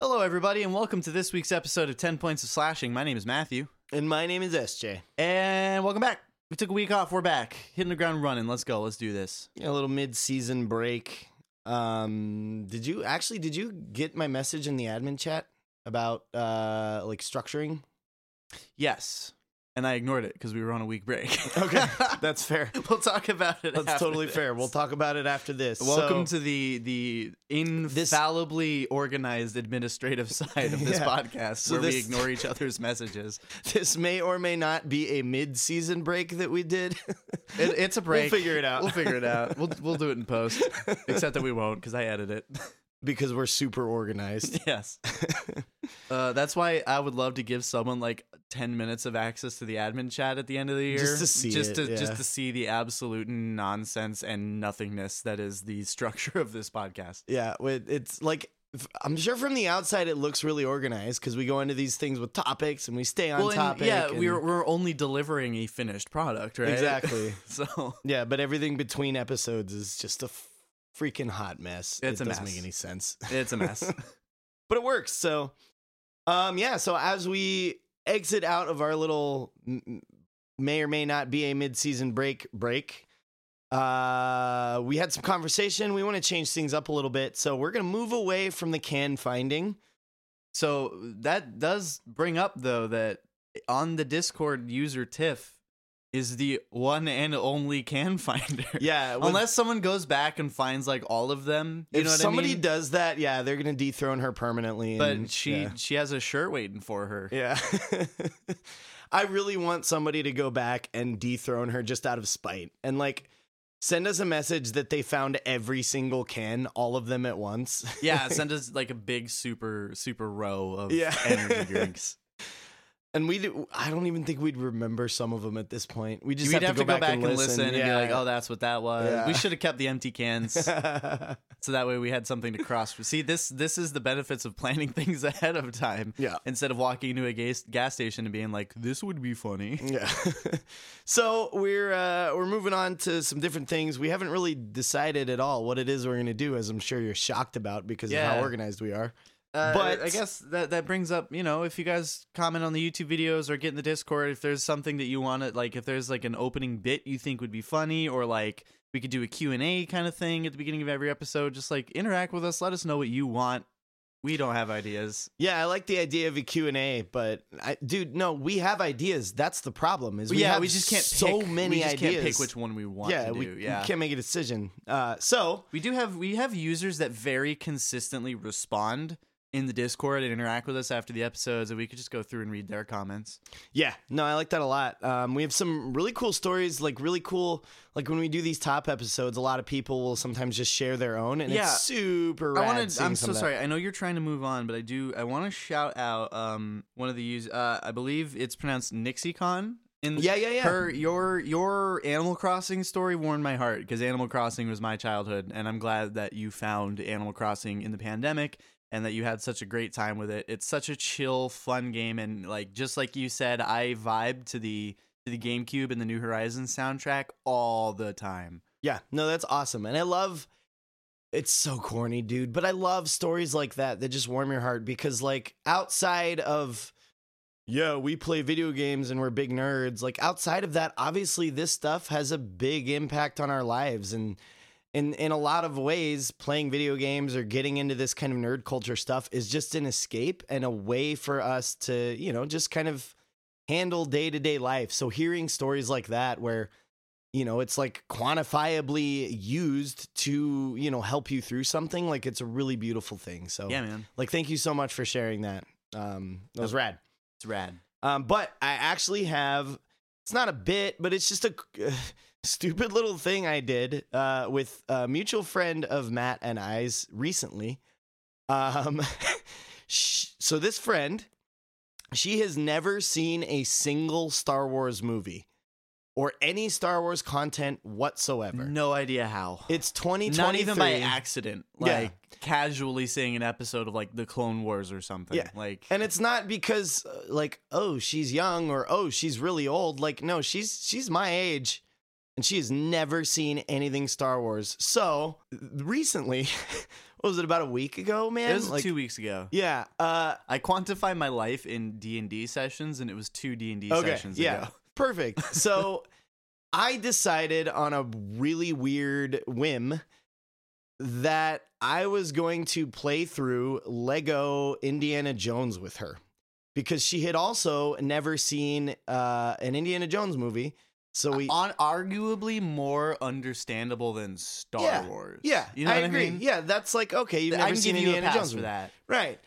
Hello, everybody, and welcome to this week's episode of 10 Points of Slashing. My name is Matthew, And my name is SJ. and welcome back. We took a week off. We're back, hitting the ground running. Let's go. Let's do this. Yeah, a little mid-season break. Um, did you actually did you get my message in the admin chat about uh like structuring? Yes. And I ignored it because we were on a week break. Okay, that's fair. we'll talk about it. That's after totally this. fair. We'll talk about it after this. Welcome So- to the the infallibly organized administrative side of this Yeah. podcast, So where we this- ignore each other's messages. this may or may not be a mid-season break that we did. It, it's a break. We'll figure it out. We'll figure it out. We'll we'll do it in post. Except that we won't because I edit it. Because we're super organized. yes. Uh, that's why I would love to give someone like ten minutes of access to the admin chat at the end of the year, Just to see just it, to yeah. just to see the absolute nonsense and nothingness that is the structure of this podcast. Yeah, it's like I'm sure from the outside it looks really organized because we go into these things with topics and we stay on Well, topic. yeah, and- we're we're only delivering a finished product, right? exactly. so Yeah, but everything between episodes is just a f- freaking hot mess. It's it a doesn't mess. make any sense, it's a mess. but it works. So, um, yeah. So as we exit out of our little may or may not be a mid-season break break, uh, we had some conversation. We want to change things up a little bit, so we're gonna move away from the can finding. So that does bring up though that on the Discord user Tiff is the one and only can finder. Yeah, with- Unless someone goes back and finds like all of them, you if know what somebody I mean? does that, yeah, they're gonna dethrone her permanently. but and- she yeah. she has a shirt waiting for her. Yeah. I really want somebody to go back and dethrone her just out of spite and like send us a message that they found every single can, all of them at once. Yeah, send us like a big super super row of Yeah. energy drinks. And we do, I don't even think we'd remember some of them at this point. We just We'd have, to go, back, and listen, and be Yeah. like, "Oh, that's what that was." Yeah. We should have kept the empty cans, so that way we had something to cross. See, this this is the benefits of planning things ahead of time. yeah. instead of walking into a gas, gas station and being like, "This would be funny." Yeah. so we're uh, we're moving on to some different things. We haven't really decided at all what it is we're going to do, as I'm sure you're shocked about because of how organized we are. Uh, But- I guess that that brings up, you know, if you guys comment on the YouTube videos or get in the Discord, if there's something that you want to like, if there's like an opening bit you think would be funny, or like we could do a Q and A kind of thing at the beginning of every episode, just like interact with us. Let us know what you want. We don't have ideas. Yeah, I like the idea of a Q&A, but I, dude, no, we have ideas. That's the problem. Is we yeah, have we just can't so pick, many we just ideas. can't pick which one we want yeah, to do. we, we yeah, can't make a decision. Uh, so We do have we have users that very consistently respond in the Discord and interact with us after the episodes, and we could just go through and read their comments. yeah, no, I like that a lot. Um, we have some really cool stories, like really cool. Like when we do these top episodes, a lot of people will sometimes just share their own, and Yeah. it's super rad. I want to. seeing I'm so sorry. I know you're trying to move on, but I do. I want to shout out um one of the users. Uh, I believe it's pronounced NixieCon. In Yeah, yeah, yeah. Her your your Animal Crossing story warmed my heart because Animal Crossing was my childhood, and I'm glad that you found Animal Crossing in the pandemic and that you had such a great time with it. It's such a chill, fun game, and like just like you said, I vibe to the to the GameCube and the New Horizons soundtrack all the time. Yeah, no, that's awesome. And I love it's so corny, dude, but I love stories like that that just warm your heart because like outside of yeah, we play video games and we're big nerds, like outside of that, obviously this stuff has a big impact on our lives and in in a lot of ways playing video games or getting into this kind of nerd culture stuff is just an escape and a way for us to, you know, just kind of handle day-to-day life. So hearing stories like that where you know it's like quantifiably used to you know help you through something like it's a really beautiful thing. So Yeah, man, like thank you so much for sharing that. Um that was rad. It's rad. um but i actually have it's not a bit but it's just a stupid little thing i did uh with a mutual friend of matt and i's recently um so this friend she has never seen a single star wars movie or any Star Wars content whatsoever. No idea how. It's 2023. Not even by accident. Yeah. Casually seeing an episode of like the Clone Wars or something. Yeah. Like And it's not because uh, like oh she's young or oh she's really old. Like no, she's she's my age and she has never seen anything Star Wars. So recently, what was it about a week ago, man? It was Like- two weeks ago. Yeah. Uh, I quantify my life in D and D sessions, and it was two D and D sessions Yeah. ago. Perfect. So I decided on a really weird whim that I was going to play through Lego Indiana Jones with her because she had also never seen uh, an Indiana Jones movie. So we On arguably more understandable than Star Yeah. Wars. Yeah, you know I what agree. I mean. Yeah, that's like okay. You've never seen you Indiana pass Jones for that. right?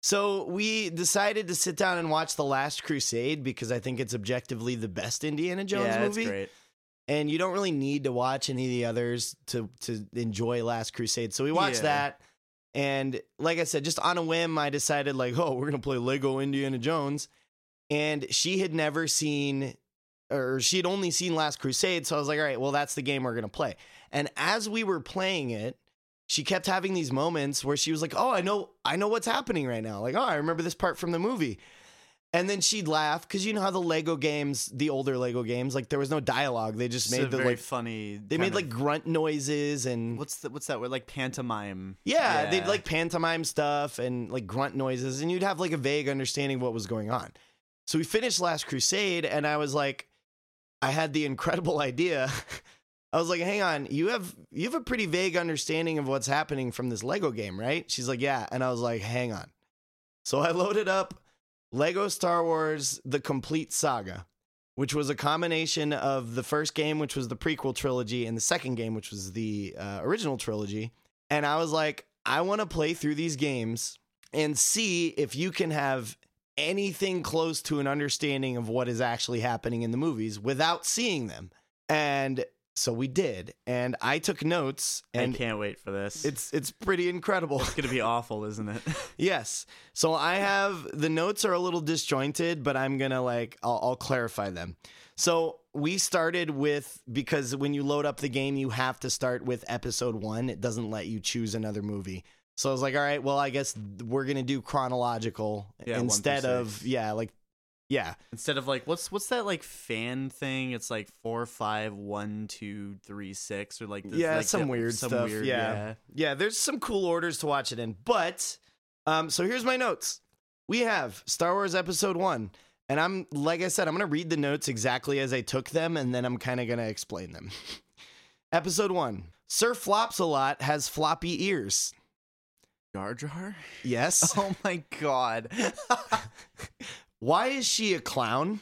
So we decided to sit down and watch The Last Crusade because I think it's objectively the best Indiana Jones yeah, movie. great. and you don't really need to watch any of the others to to enjoy Last Crusade. So we watched Yeah. that, and like I said, just on a whim, I decided like, oh, we're gonna play Lego Indiana Jones, and she had never seen, or she had only seen Last Crusade. So I was like, all right, well, that's the game we're gonna play. And as we were playing it. She kept having these moments where she was like, "Oh, I know, I know what's happening right now. Like, oh, I remember this part from the movie." And then she'd laugh because you know how the Lego games, the older Lego games, like there was no dialogue. They just It's made the like funny. they made like grunt noises and what's the, what's that word? Like pantomime. yeah, they'd like pantomime stuff and like grunt noises, and you'd have like a vague understanding of what was going on. So we finished Last Crusade, and I was like, I had the incredible idea. I was like, hang on, you have you have a pretty vague understanding of what's happening from this Lego game, right? She's like, yeah, and I was like, hang on. So I loaded up Lego Star Wars: The Complete Saga, which was a combination of the first game, which was the prequel trilogy, and the second game, which was the uh, original trilogy. And I was like, I want to play through these games and see if you can have anything close to an understanding of what is actually happening in the movies without seeing them. And so we did. And I took notes I and can't wait for this. it's it's pretty incredible. it's gonna be awful, isn't it? yes. So I have the notes are a little disjointed, but I'm gonna like I'll, I'll clarify them. So we started with because when you load up the game, you have to start with episode one. It doesn't let you choose another movie. So I was like, all right, well, I guess we're gonna do chronological Yeah, instead of yeah, like yeah, Instead of like what's what's that like fan thing? It's like four, five, one, two, three, six, or like this, Yeah, like some the- weird some stuff, Weird, yeah. yeah. There's some cool orders to watch it in, but um, so here's my notes. We have Star Wars Episode One. And I'm like I said, I'm gonna read the notes exactly as I took them, and then I'm kind of gonna explain them. Episode one: Sir Flops a lot has floppy ears. Jar Jar. Yes. Oh my god. Why is she a clown?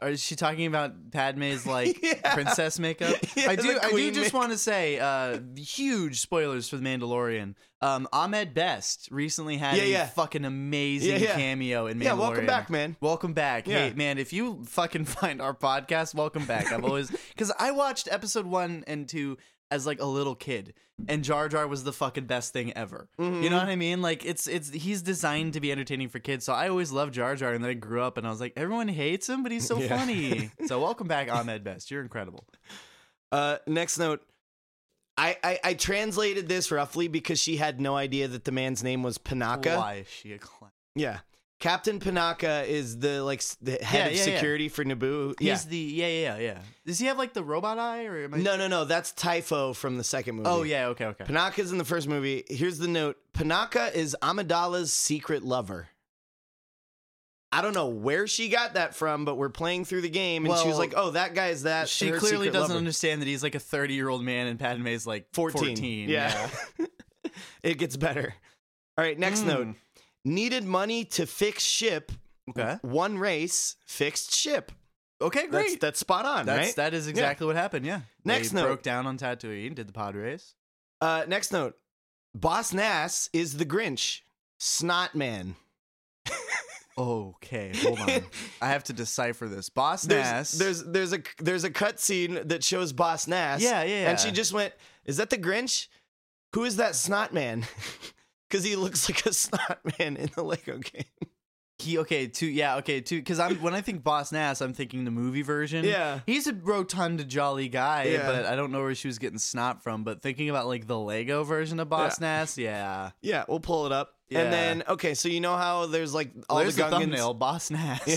Or is she talking about Padme's like Yeah. princess makeup? Yeah, I do. I do just want to say, uh, huge spoilers for the Mandalorian. Um, Ahmed Best recently had Yeah, a yeah. fucking amazing cameo in Mandalorian. Yeah, welcome back, man. Welcome back. Hey, man, if you fucking find our podcast, welcome back. I've always because I watched episode one and two as like a little kid, and Jar Jar was the fucking best thing ever. You Mm-hmm. know what I mean? Like it's it's he's designed to be entertaining for kids. So I always loved Jar Jar, and then I grew up and I was like, everyone hates him, but he's so Yeah. funny. so welcome back, Ahmed Best. You're incredible. Uh, next note. I, I I translated this roughly because she had no idea that the man's name was Panaka. Why is she a clown? Yeah. Captain Panaka is the like s- the head Yeah, of yeah, yeah. security for Naboo. He's the yeah yeah yeah yeah. Does he have like the robot eye or am I? No, no, no. That's Typho from the second movie. Oh yeah, okay, okay. Panaka's in the first movie. Here's the note. Panaka is Amidala's secret lover. I don't know where she got that from, but we're playing through the game and she was Well, like, "Oh, that guy's that." she her clearly secret doesn't lover." understand that he's like a 30 year old man and Padme's like 14. 14. Yeah. it gets better. All right, next Mm. note. Needed money to fix ship. Okay. One race, fixed ship. Okay, great. that's spot on, That's right? that is exactly what happened. Yeah. Next they note. broke down on Tatooine, did the pod race. Uh, next note. Boss Nass is the Grinch. Snot man. Okay, hold on. I have to decipher this. Boss There's, Nass. there's there's a there's a cut scene that shows Boss Nass. Yeah, yeah, yeah. And she just went, "Is that the Grinch? Who is that snot man?" Because he looks like a snot man in the Lego game. he okay two yeah okay two because I'm when I think Boss Nass I'm thinking the movie version. Yeah. He's a rotund jolly guy, Yeah. but I don't know where she was getting snot from. But thinking about like the Lego version of Boss Nass, yeah. Yeah, we'll pull it up. Yeah. And then okay, so you know how there's like all There's the the, Gungans. thumbnail, Boss Nass. Yeah.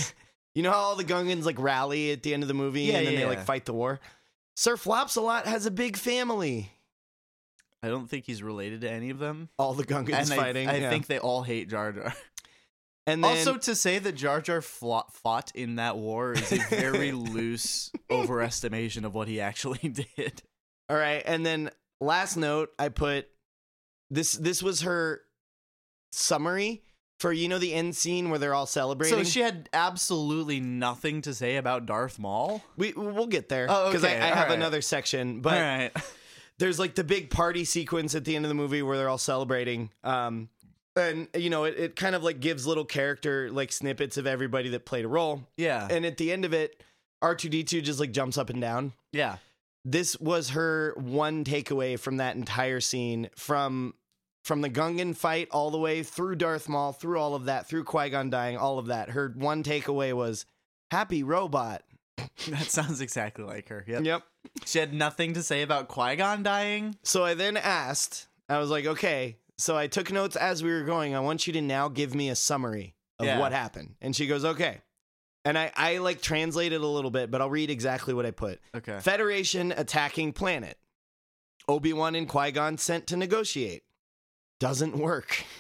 You know how all the Gungans like rally at the end of the movie Yeah, and then yeah, they like fight the war. Sir Flops a lot has a big family. I don't think he's related to any of them. All the Gungans and fighting. I yeah. think they all hate Jar Jar. and then, also, to say that Jar Jar fla- fought in that war is a very loose overestimation of what he actually did. all right, and then last note, I put this. This was her summary for you know the end scene where they're all celebrating. So she had absolutely nothing to say about Darth Maul. we we'll get there Oh, because okay, I, I have right. another section, but all right. There's like the big party sequence at the end of the movie where they're all celebrating. Um, and you know, it, it kind of like gives little character like snippets of everybody that played a role. Yeah. And at the end of it, R2D2 just like jumps up and down. Yeah. This was her one takeaway from that entire scene from from the Gungan fight all the way through Darth Maul, through all of that, through Qui-Gon dying, all of that. Her one takeaway was happy robot. That sounds exactly like her. Yep. Yep. She had nothing to say about Qui Gon dying. So I then asked, I was like, okay. So I took notes as we were going. I want you to now give me a summary of Yeah. what happened. And she goes, okay. And I, I like translated a little bit, but I'll read exactly what I put. Okay. Federation attacking planet. Obi Wan and Qui Gon sent to negotiate. Doesn't work.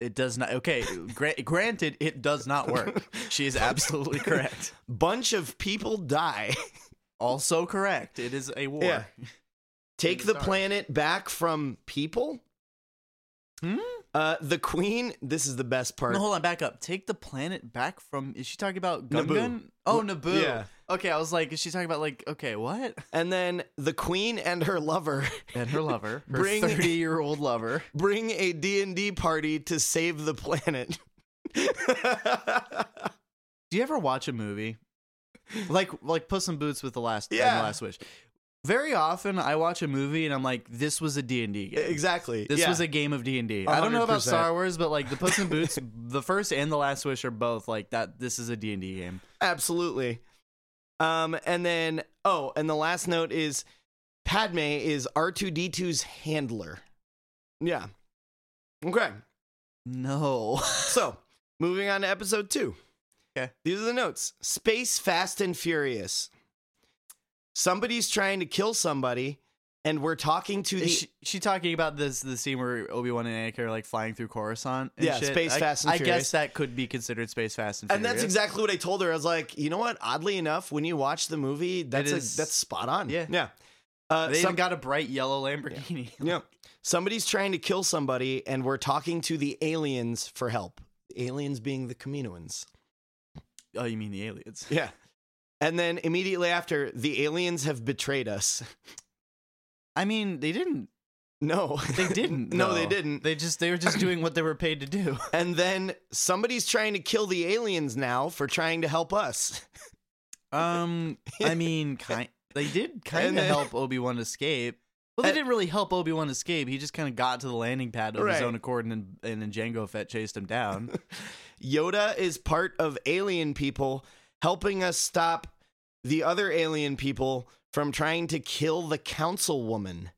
It does not. Okay. Gra- granted, it does not work. She is absolutely correct. Bunch of people die. Also correct. It is a war. Yeah. Take the planet back from people. Hmm? Uh, the Queen. This is the best part. No, hold on, back up. Take the planet back from. Is she talking about Naboo. Gungan? Oh, Naboo. Yeah. Okay, I was like, is she talking about like? Okay, what? And then the Queen and her lover And her lover, her Bring- thirty-year-old lover. bring a D&D party to save the planet. Do you ever watch a movie like like Puss in Boots with the last and Yeah. the Last Wish? Very often, I watch a movie and I'm like, this was a D and D game. exactly. This yeah. was a game of D and D. I don't know about Star Wars, but like the Puss in Boots, the first and the Last Wish are both like that. This is a D and D game. Absolutely. Um, and then oh, and the last note is Padme is R2D2's handler. Yeah. Okay. No. So, moving on to episode 2. Okay. These are the notes. Space Fast and Furious. Somebody's trying to kill somebody and we're talking to the Is she, she talking about this the scene where Obi Wan and Anakin are like flying through Coruscant? And Yeah, shit? Space I, Fast and I Furious. guess that could be considered Space Fast and and that's exactly what I told her. I was like, you know what? Oddly enough, when you watch the movie, that's a, that's spot on. Yeah. yeah. Uh, They some- even got a bright yellow Lamborghini. Yeah. Somebody's trying to kill somebody, and we're talking to the aliens for help. The aliens being the Kaminoans. Oh, you mean the aliens? Yeah. And then immediately after, the aliens have betrayed us. I mean, they didn't. No, They didn't. no, they didn't. They just they were just doing what they were paid to do. And then somebody's trying to kill the aliens now for trying to help us. Um, I mean, kind they did kind of help Obi Wan escape. Well, they And- didn't really help Obi Wan escape. He just kind of got to the landing pad of Right. his own accord, and and then Jango Fett chased him down. Yoda is part of alien people helping us stop the other alien people from trying to kill the councilwoman.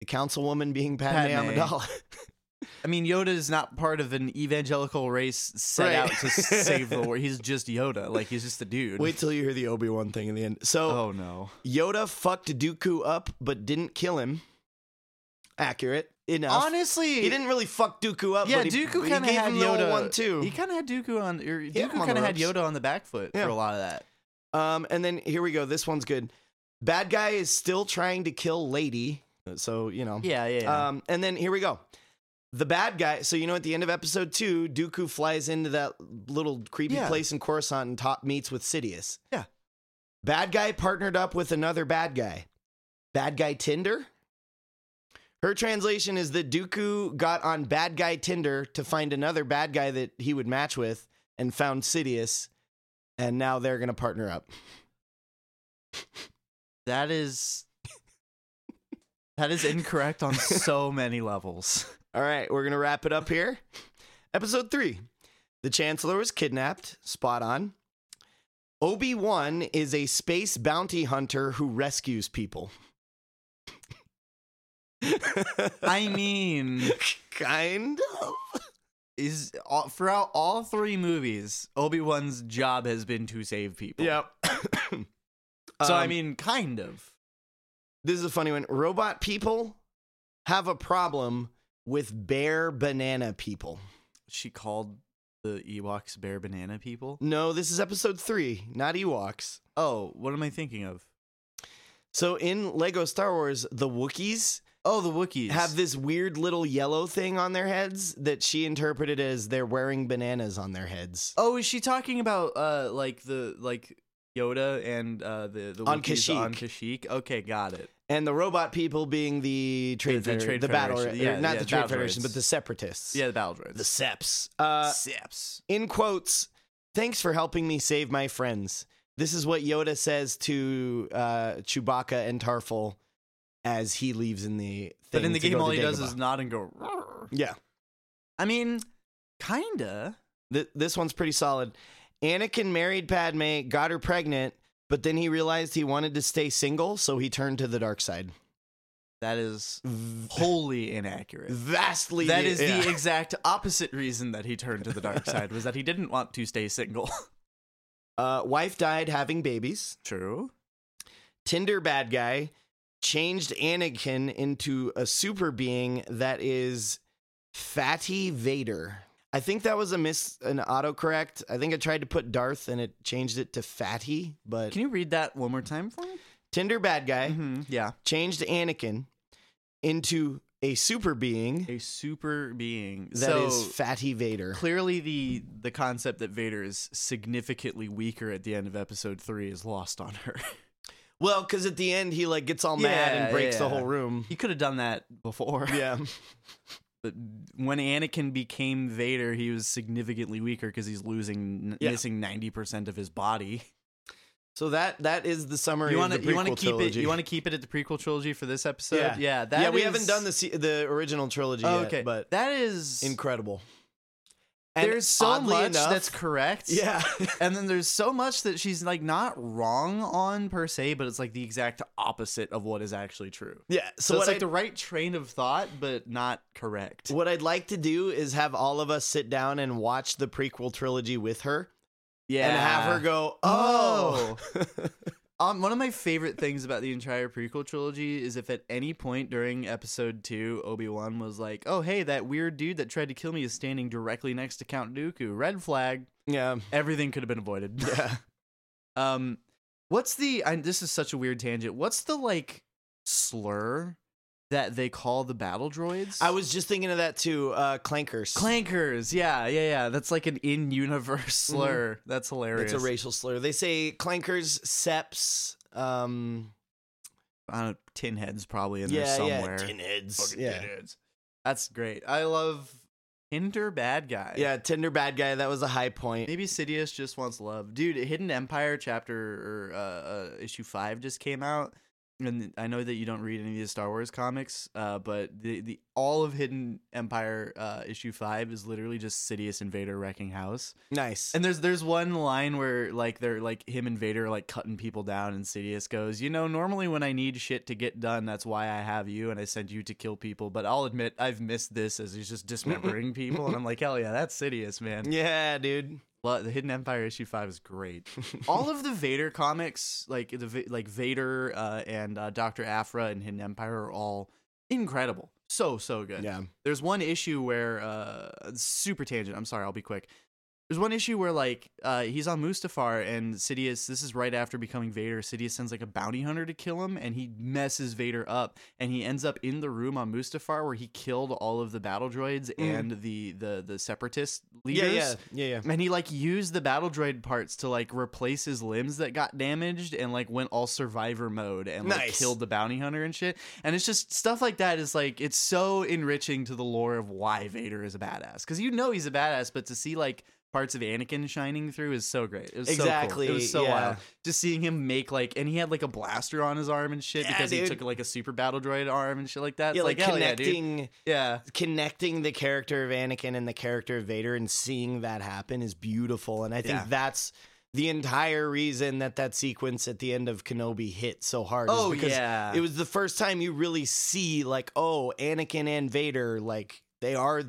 The councilwoman being Padme, Padme. Amidala. I mean, Yoda is not part of an evangelical race set Right. out to save the world. He's just Yoda. Like he's just a dude. Wait till you hear the Obi Wan thing in the end. So Oh no. Yoda fucked Dooku up, but didn't kill him. Accurate enough. Honestly, he didn't really fuck Dooku up. Yeah, but he, Dooku kind of gave had Yoda one too. He kind of had Dooku on. Or Dooku kind of had. Yoda on the back foot Yeah. for a lot of that. Um, and then here we go. This one's good. Bad guy is still trying to kill Lady. So you know. Yeah, yeah. yeah. Um, and then here we go. The bad guy. So you know, at the end of episode two, Dooku flies into that little creepy Yeah. place in Coruscant and top meets with Sidious. Yeah. Bad guy partnered up with another bad guy. Bad guy Tinder. Her translation is that Dooku got on bad guy Tinder to find another bad guy that he would match with and found Sidious, and now they're gonna partner up. that is that is incorrect on so many levels. All right, we're going to wrap it up here. Episode three The Chancellor was kidnapped. Spot on. Obi Wan is a space bounty hunter who rescues people. I mean, kind of. is all, throughout all three movies, Obi Wan's job has been to save people. Yep. So I Um, mean, kind of. This is a funny one. Robot people have a problem with bear banana people. She called the Ewoks bear banana people. No, this is episode three, not Ewoks. Oh, what am I thinking of? So in Lego Star Wars, the Wookiees Oh, the Wookiees have this weird little yellow thing on their heads that she interpreted as they're wearing bananas on their heads. Oh, is she talking about uh like the like Yoda and uh the the On Wookiees on Kashyyyk. Kashyyyk? Okay, got it. And the robot people being the trade, The- the Trade the battle, Yeah, not yeah, the trade battle federation, but the separatists. Yeah, the battle droids. the Seps. Uh, Sips. in quotes, thanks for helping me save my friends. This is what Yoda says to uh, Chewbacca and Tarfful as he leaves in the thing. But in the game, all to he does is nod and go. "Roar." yeah. I mean, kinda. Th- this one's pretty solid. Anakin married Padme, got her pregnant, but then he realized he wanted to stay single, so he turned to the dark side. That is wholly inaccurate. Vastly. That is yeah. the exact opposite reason that he turned to the dark side was that he didn't want to stay single. uh, wife died having babies. True. Tinder bad guy changed Anakin into a super being that is Fatty Vader. I think that was a miss, an autocorrect. I think I tried to put Darth and it changed it to Fatty, but Can you read that one more time for me? Tinder bad guy Mhm, Yeah. changed Anakin into a super being A super being. that is so Fatty Vader. clearly the the concept that Vader is significantly weaker at the end of episode three is lost on her. Well, because at the end he like gets all mad Yeah, and breaks the yeah. whole room. he could have done that before. Yeah. But when Anakin became Vader, he was significantly weaker because he's losing, Yeah. missing ninety percent of his body. So that that is the summary You want to you want to keep trilogy. it you want to keep it at the prequel trilogy for this episode? Yeah. yeah. That yeah, we is- haven't done the se- the original trilogy Oh, yet, okay, but that is incredible. And There's so much enough- that's correct. yeah. and then there's so much that she's like not wrong on per se, but it's like the exact opposite of what is actually true. yeah. So, So, it's like I, the right train of thought, but not correct. what I'd like to do is have all of us sit down and watch the prequel trilogy with her Yeah, and have her go, "Oh." oh. Um, one of my favorite things about the entire prequel trilogy is if at any point during episode two, Obi Wan was like, "Oh, hey, that weird dude that tried to kill me is standing directly next to Count Dooku." Red flag. yeah. Everything could have been avoided. Yeah. Um, what's the? I, this is such a weird tangent. What's the like slur that they call the battle droids? I was just thinking of that too. Uh, clankers. clankers. Yeah, yeah, yeah. That's like an in-universe slur. That's hilarious. It's a racial slur. They say clankers, seps. Um, I don't know, tin heads probably in yeah, there somewhere. yeah, tin heads. Fucking Yeah, tin That's great. I love Hinder bad guy. yeah. Tinder bad guy. That was a high point. Maybe Sidious just wants love, dude. Hidden Empire chapter or uh, uh, issue five just came out, and I know that you don't read any of the Star Wars comics, uh, but the the all of Hidden Empire uh, issue five is literally just Sidious and Vader wrecking house. Nice. And there's there's one line where like they're like him and Vader are like cutting people down, and Sidious goes, you know, normally when I need shit to get done, that's why I have you, and I send you to kill people. But I'll admit I've missed this as he's just dismembering people, and I'm like, hell yeah, that's Sidious, man. yeah, dude. The Hidden Empire issue five is great. All of the Vader comics, like the like Vader uh, and uh, Doctor Aphra and Hidden Empire, are all incredible. So so good. Yeah. There's one issue where uh super tangent. I'm sorry, I'll be quick. There's one issue where like uh he's on Mustafar and Sidious this is right after becoming Vader. Sidious sends like a bounty hunter to kill him and he messes Vader up and he ends up in the room on Mustafar where he killed all of the battle droids Mm. and the the the separatist Yeah, leaders. yeah, yeah, yeah. And he like used the battle droid parts to like replace his limbs that got damaged and like went all survivor mode and like Nice. killed the bounty hunter and shit. And it's just stuff like that is like it's so enriching to the lore of why Vader is a badass. Cause you know he's a badass, but to see like parts of Anakin shining through is so great. It was Exactly, So cool. It was so yeah. wild. Just seeing him make like and he had like a blaster on his arm and shit Yeah, because he took like a super battle droid arm and shit like that. Yeah, It's like, hell yeah, connecting, Yeah. connecting the character of Anakin and the character of Vader, and seeing that happen is beautiful. And I think that's the entire reason that that sequence at the end of Kenobi hit so hard. Oh because yeah. it was the first time you really see like, oh, Anakin and Vader, like they are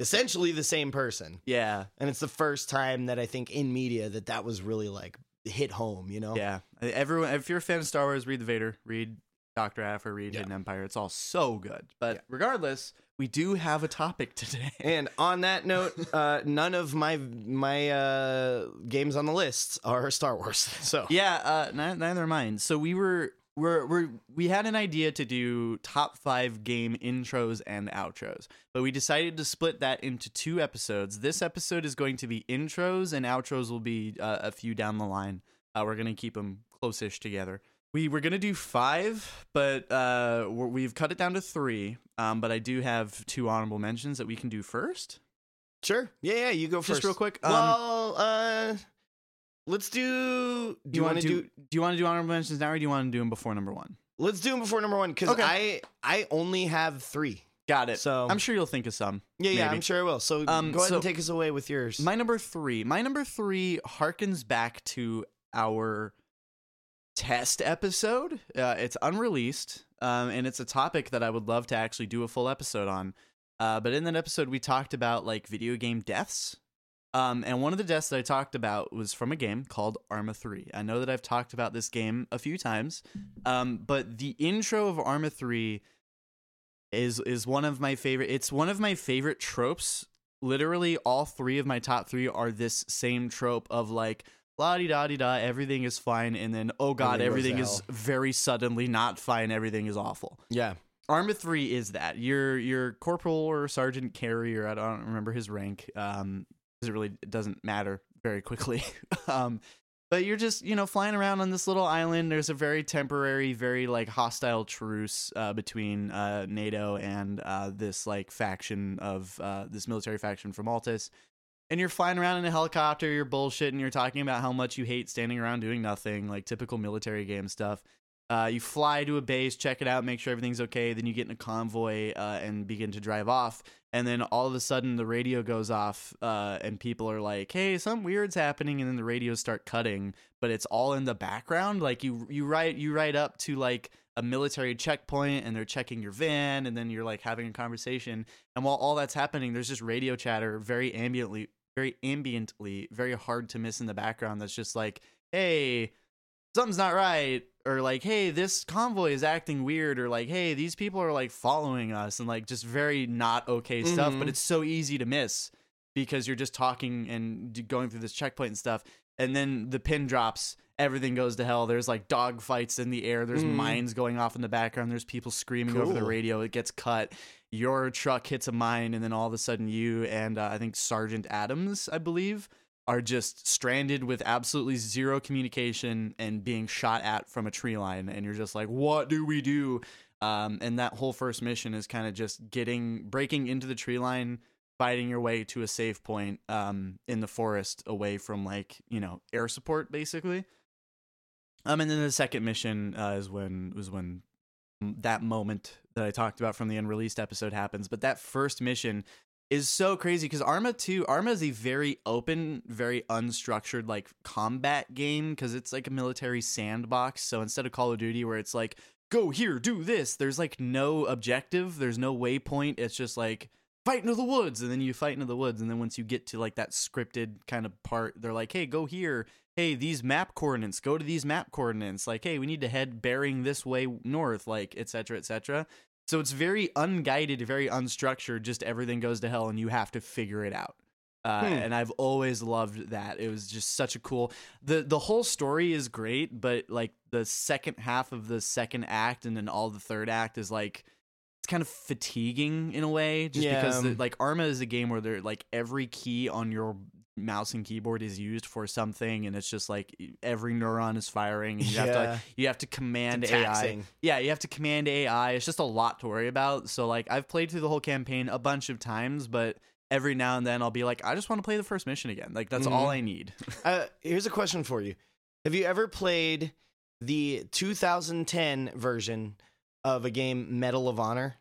essentially the same person. yeah. And it's the first time that I think in media that that was really like hit home. You know? Yeah, everyone. If you're a fan of Star Wars, read the Vader. Read Doctor Aphra read, Yeah. Hidden Empire. It's all so good. But Yeah. regardless, we do have a topic today. And on that note, uh, none of my my uh, games on the list are Star Wars. So yeah, uh, ni- neither are mine. So we were we're, we're we had an idea to do top five game intros and outros, but we decided to split that into two episodes. This episode is going to be intros, and outros will be uh, a few down the line. Uh, we're gonna keep them close-ish together. We were gonna do five, but uh, we're, we've cut it down to three. Um, but I do have two honorable mentions that we can do first. sure, yeah, yeah, you go Just first. real quick. Um, well, uh, let's do. Do you want to do? do you want to do honorable mentions now, or do you want to do them before number one? Let's do them before number one because Okay. I I only have three. Got it. So- I'm sure you'll think of some. Yeah, yeah. I'm sure I will. So Um, go ahead and take us away with yours. My number three. My number three harkens back to our test episode. Uh, it's unreleased, um, and it's a topic that I would love to actually do a full episode on. Uh, but in that episode, we talked about like video game deaths. Um, and one of the deaths that I talked about was from a game called Arma 3. I know that I've talked about this game a few times, um, but the intro of Arma 3 is is one of my favorite. It's one of my favorite tropes. Literally, all three of my top three are this same trope of like la di da di da, everything is fine, and then oh god, Everything is very suddenly not fine. Everything is awful. yeah, Arma three is that your your corporal or sergeant Kerry or I don't remember his rank um because it really doesn't matter very quickly. Um but you're just you know flying around on this little island. There's a very temporary very like hostile truce uh, between uh, NATO and uh, this like faction of uh, this military faction from Altis. And you're flying around in a helicopter you're bullshitting you're talking about how much you hate standing around doing nothing like typical military game stuff uh, you fly to a base, check it out, make sure everything's okay. Then you get in a convoy uh, and begin to drive off. And then all of a sudden, the radio goes off, uh, and people are like, "Hey, something weird's happening." And then the radios start cutting, but it's all in the background. Like you, you ride, you ride up to like a military checkpoint, and they're checking your van, and then you're like having a conversation. And while all that's happening, there's just radio chatter, very ambiently, very ambiently, very hard to miss in the background. That's just like, "Hey." something's not right or like hey this convoy is acting weird or like hey these people are like following us and like just very not okay stuff but Mhm. it's so easy to miss because you're just talking and going through this checkpoint and stuff and then the pin drops everything goes to hell there's like dog fights in the air there's Mhm. mines going off in the background there's people screaming over the radio it gets cut your truck hits a mine and then all of a sudden you and uh, i think sergeant adams i believe are just stranded with absolutely zero communication and being shot at from a tree line and you're just like what do we do? Um, and that whole first mission is kind of just getting breaking into the tree line fighting your way to a safe point um, in the forest away from like you know air support basically. Um and then the second mission uh, is when was when that moment that I talked about from the unreleased episode happens. But that first mission is so crazy because Arma 2 Arma is a very open, very unstructured like combat game because it's like a military sandbox. So instead of Call of Duty where it's like go here, do this, there's like no objective, there's no waypoint. It's just like fight into the woods and then you fight into the woods and then once you get to like that scripted kind of part, they're like, "Hey, go here. Hey, these map coordinates, go to these map coordinates. Like, hey, we need to head bearing this way north, like etc., etc." So it's very unguided, very unstructured. Just everything goes to hell, and you have to figure it out. Uh, Hmm. And I've always loved that. It was just such a cool. the The whole story is great, but like the second half of the second act, and then all the third act is like it's kind of fatiguing in a way, just because the, like Arma is a game where they're like every key on your mouse and keyboard is used for something, and it's just like every neuron is firing, and you have to like, Yeah. you have to command AI yeah, you have to command AI. It's just a lot to worry about. So like I've played through the whole campaign a bunch of times, but every now and then I'll be like, I just want to play the first mission again. Like that's all Mhm. I need. Uh, here's a question for you: Have you ever played the 2010 version of a game Medal of Honor?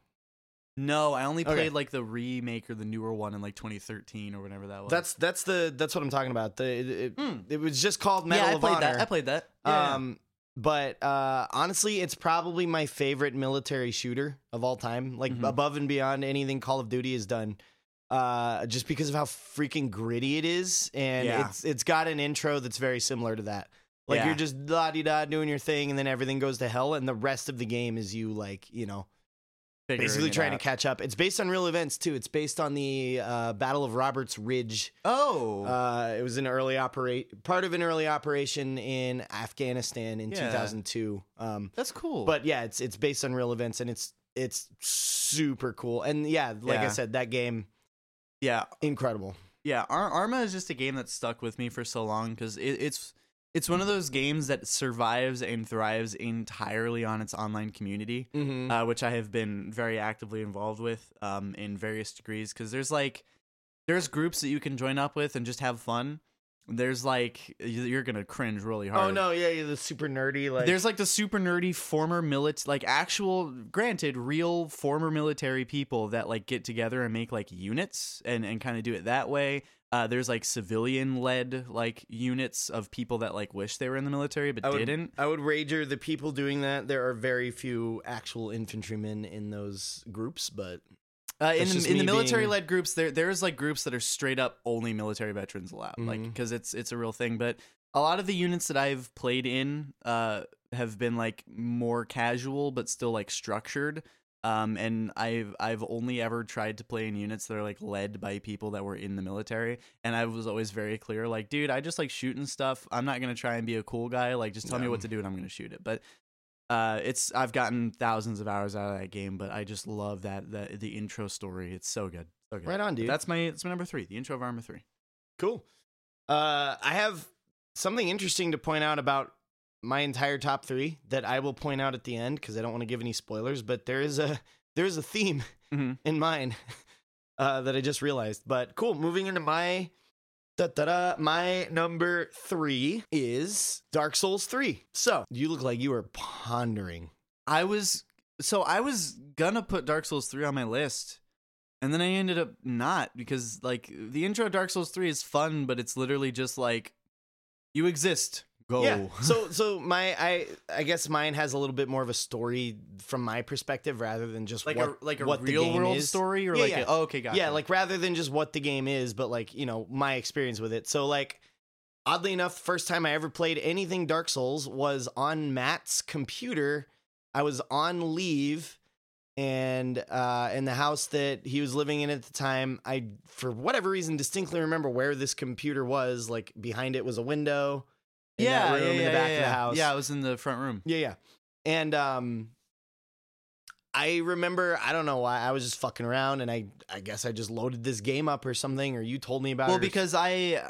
No, I only Okay. played like the remake or the newer one in like 2013 or whatever that was. That's that's the that's what I'm talking about. The it, it, Hmm. it was just called Medal yeah, I of played Honor. that. I played that. Yeah. Um, but uh, honestly, it's probably my favorite military shooter of all time. Like Mhm. above and beyond anything Call of Duty has done. Uh, just because of how freaking gritty it is, and Yeah. it's it's got an intro that's very similar to that. Like Yeah. you're just la di da doing your thing, and then everything goes to hell, and the rest of the game is you like you know basically trying out. to catch up. It's based on real events too. It's based on the uh, Battle of Roberts Ridge. Oh, Uh, it was an early operate part of an early operation in Afghanistan in Yeah. 2002. Um, that's cool. but yeah, it's it's based on real events, and it's it's super cool. And yeah, like I said, that game yeah, incredible. Yeah, Ar- Arma is just a game that stuck with me for so long because it, it's it's one of those games that survives and thrives entirely on its online community, Mm-hmm. uh, which I have been very actively involved with um, in various degrees. Because there's like there's groups that you can join up with and just have fun. There's like you- you're gonna cringe really hard. oh no, yeah, yeah, the super nerdy like. There's like the super nerdy former milit like actual granted real former military people that like get together and make like units and and kind of do it that way. Uh, there's like civilian led like units of people that like wish they were in the military but I would, didn't. I would wager the people doing that. There are very few actual infantrymen in those groups, but Uh, in the, in the military being- led groups, there there's like groups that are straight up only military veterans allowed, like Mhm. because it's it's a real thing. But a lot of the units that I've played in uh, have been like more casual, but still like structured. Um, and I've I've only ever tried to play in units that are like led by people that were in the military, and I was always very clear, like, dude, I just like shooting stuff. I'm not gonna try and be a cool guy. Like, just tell me what to do, and I'm gonna shoot it. But uh, it's I've gotten thousands of hours out of that game, but I just love that that the intro story. It's so good, so good. right on, dude. That's my that's my number three. The intro of Arma three. Cool. Uh, I have something interesting to point out about my entire top three that I will point out at the end because I don't want to give any spoilers. But there is a there is a theme Mhm. in mine uh, that I just realized. But cool. Moving into my my number three is Dark Souls three. So you look like you are pondering. I was so I was gonna put Dark Souls three on my list, and then I ended up not because like the intro Dark Souls three is fun, but it's literally just like you exist. Go. Yeah. So so my I I guess mine has a little bit more of a story from my perspective rather than just like what, a like a what real world is. story or Yeah, like yeah. A, oh, okay, gotcha. Yeah, like rather than just what the game is, but like, you know, my experience with it. So like oddly enough, first time I ever played anything Dark Souls was on Matt's computer. I was on leave and uh in the house that he was living in at the time, I for whatever reason distinctly remember where this computer was. Like behind it was a window. In yeah, that room yeah, in yeah, back yeah, of the house. Yeah, I was in the front room. Yeah, yeah. And um I remember I don't know why I was just fucking around and I I guess I just loaded this game up or something or you told me about Well, it. because I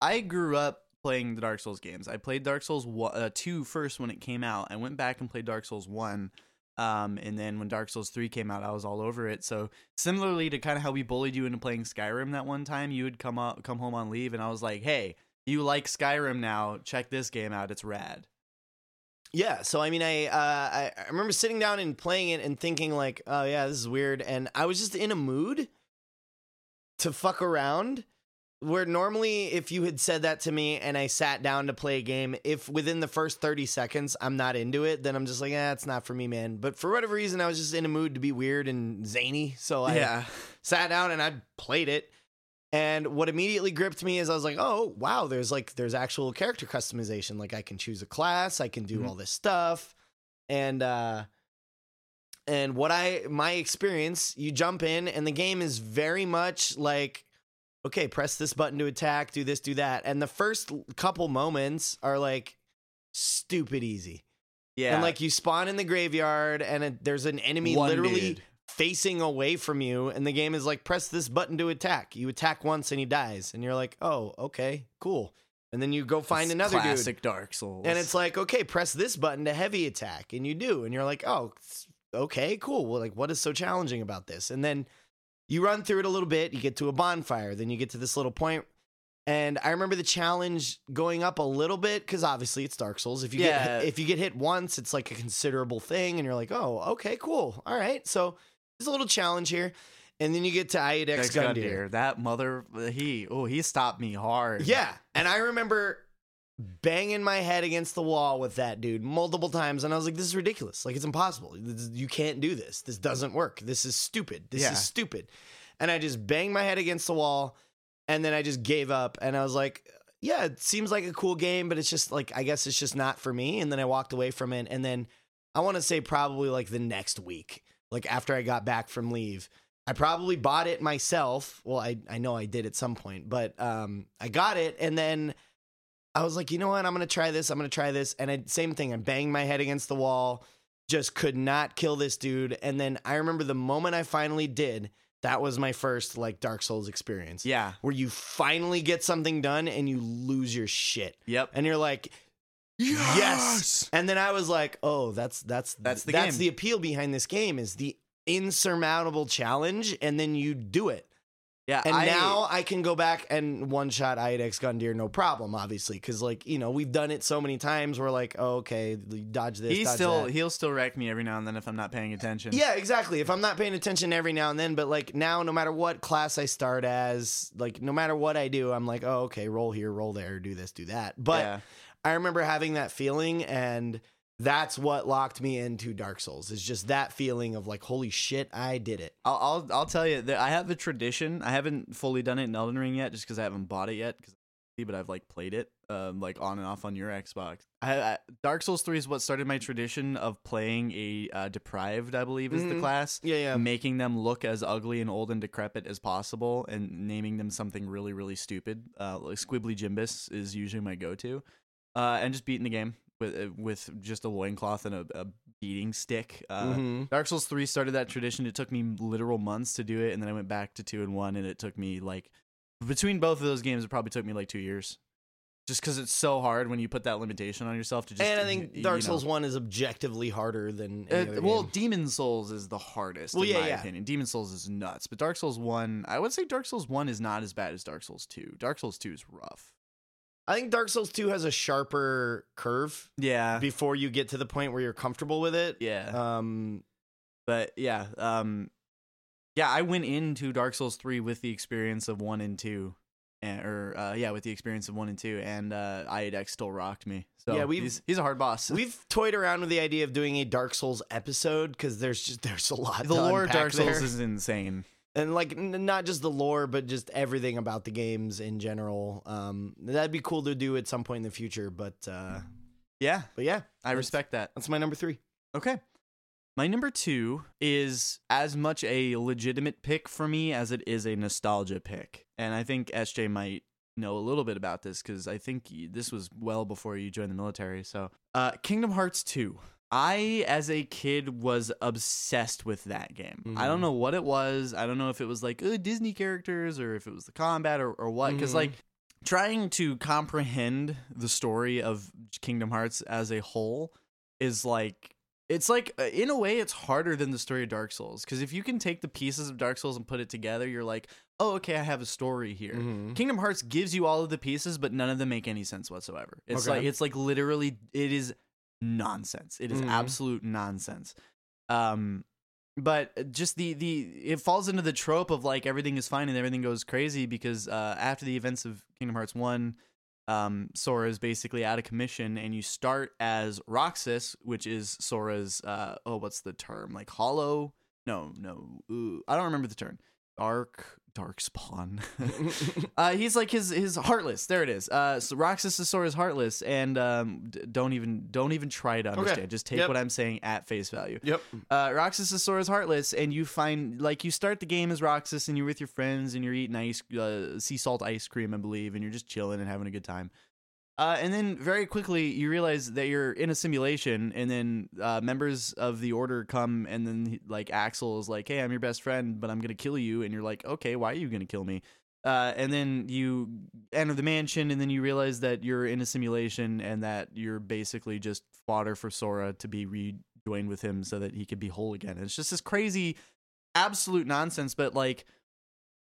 I grew up playing the Dark Souls games. I played Dark Souls one, uh, 2 first when it came out. I went back and played Dark Souls 1. Um, and then when Dark Souls 3 came out, I was all over it. So similarly to kind of how we bullied you into playing Skyrim that one time, you would come up, come home on leave, and I was like, "Hey, you like Skyrim now? Check this game out. It's rad." Yeah, so I mean I uh I, I remember sitting down and playing it and thinking like, "Oh yeah, this is weird." And I was just in a mood to fuck around where normally if you had said that to me and I sat down to play a game, if within the first 30 seconds I'm not into it, then I'm just like, "Eh, it's not for me, man." But for whatever reason, I was just in a mood to be weird and zany, so I yeah, sat down and I played it. And what immediately gripped me is I was like, oh wow, there's like there's actual character customization. Like I can choose a class, I can do Mhm. all this stuff. And uh and what I my experience, you jump in and the game is very much like okay, press this button to attack, do this, do that. And the first couple moments are like stupid easy. yeah. And like you spawn in the graveyard and it, there's an enemy One literally dude. Facing away from you and the game is like press this button to attack. You attack once and he dies and you're like, "Oh, okay, cool." And then you go find another classic dude. Dark Souls, And it's like, "Okay, press this button to heavy attack." And you do and you're like, "Oh, okay, cool. Well, like what is so challenging about this?" And then you run through it a little bit, you get to a bonfire, then you get to this little point and I remember the challenge going up a little bit because obviously it's Dark Souls. If you Yeah. get if you get hit once, it's like a considerable thing, and you're like, oh, okay, cool, all right. So there's a little challenge here, and then you get to Iudex Dex Gundyr. Gundyr. That mother, he oh he stopped me hard. Yeah, and I remember banging my head against the wall with that dude multiple times, and I was like, this is ridiculous. Like it's impossible. You can't do this. This doesn't work. This is stupid. This Yeah. is stupid. And I just banged my head against the wall, and then I just gave up, and I was like. yeah, it seems like a cool game, but it's just like I guess it's just not for me. And then I walked away from it, and then I want to say probably like the next week, like after I got back from leave. I probably bought it myself. Well, I, I know I did at some point, but um, I got it and then I was like, you know what? I'm gonna try this. I'm gonna try this. And I, same thing. I banged my head against the wall, just could not kill this dude. And then I remember the moment I finally did. That was my first like Dark Souls experience. Yeah. where you finally get something done and you lose your shit, Yep. and you're like, yes. And then I was like, oh, that's that's That's the that's game. the appeal behind this game is the insurmountable challenge, and then you do it. Yeah. And I, now I can go back and one shot Iudex Gundyr, no problem, obviously, because like you know we've done it so many times. We're like, oh, okay, dodge this. dodge still that. he'll still wreck me every now and then if I'm not paying attention. Yeah, exactly. If I'm not paying attention every now and then, but like now, no matter what class I start as, like no matter what I do, I'm like, oh, okay, roll here, roll there, do this, do that. But Yeah. I remember having that feeling, and that's what locked me into Dark Souls. Is just that feeling of like, holy shit, I did it. I'll, I'll I'll tell you that I have a tradition. I haven't fully done it in Elden Ring yet, just because I haven't bought it yet. But I've like played it, um, like on and off on your Xbox. I, I, Dark Souls Three is what started my tradition of playing a uh, deprived, I believe, is the Mhm. class. Yeah, yeah. Making them look as ugly and old and decrepit as possible, and naming them something really, really stupid. Uh, like Squibbly Jimbus is usually my go-to, uh, and just beating the game with uh, with just a loincloth and a, a beating stick. Uh, Mhm. Dark Souls 3 started that tradition. It took me literal months to do it, and then I went back to 2 and 1, and it took me like, between both of those games, it probably took me like two years. Just because it's so hard when you put that limitation on yourself to just. and I think Dark know. Souls One is objectively harder than Uh, well, game. Demon Souls is the hardest, Well, in yeah, my yeah. opinion. Demon Souls is nuts, but Dark Souls 1, I would say Dark Souls 1 is not as bad as Dark Souls 2. Dark Souls 2 is rough. I think Dark Souls Two has a sharper curve Yeah. before you get to the point where you're comfortable with it. Yeah. Um, but yeah um yeah i went into dark souls 3 with the experience of 1 and 2 and, or uh yeah with the experience of 1 and 2 and uh still rocked me so Yeah, we've- he's, he's a hard boss we've toyed around with the idea of doing a Dark Souls episode because there's just there's a lot. the to lore of unpack dark souls there. is insane and like n- not just the lore, but just everything about the games in general. Um, that'd be cool to do at some point in the future. But uh, yeah but yeah, i respect that that's my number three. okay my number two is as much a legitimate pick for me as it is a nostalgia pick and i think sj might know a little bit about this because i think this was well before you joined the military so uh kingdom hearts 2 I, as a kid, was obsessed with that game. I don't Mhm. know what it was. I don't know if it was like uh, Disney characters or if it was the combat or, or what. Because, Mhm. like, trying to comprehend the story of Kingdom Hearts as a whole is like. It's like, uh, in a way, it's harder than the story of Dark Souls. Because if you can take the pieces of Dark Souls and put it together, you're like, oh, okay, I have a story here. Mhm. Kingdom Hearts gives you all of the pieces, but none of them make any sense whatsoever. It's Okay. like it's like literally it is nonsense. It is Mhm. absolute nonsense. Um but just the the it falls into the trope of like everything is fine and everything goes crazy because uh after the events of Kingdom Hearts 1 um Sora is basically out of commission and you start as Roxas which is Sora's uh oh what's the term like hollow no no ooh, I don't remember the term dark dark spawn. Uh he's like his his heartless. There it is. Uh so roxas is heartless and um d- don't even don't even try to understand. Just take Yep. what i'm saying at face value. Yep. uh roxas is heartless and you find like you start the game as roxas and you're with your friends and you're eating ice uh, sea salt ice cream i believe and you're just chilling and having a good time uh, and then very quickly you realize that you're in a simulation, and then uh, members of the order come, and then like Axel is like, "Hey, I'm your best friend, but I'm gonna kill you," and you're like, "Okay, why are you gonna kill me?" Uh, and then you enter the mansion, and then you realize that you're in a simulation, and that you're basically just fodder for Sora to be rejoined with him, so that he could be whole again. It's just this crazy, absolute nonsense, but like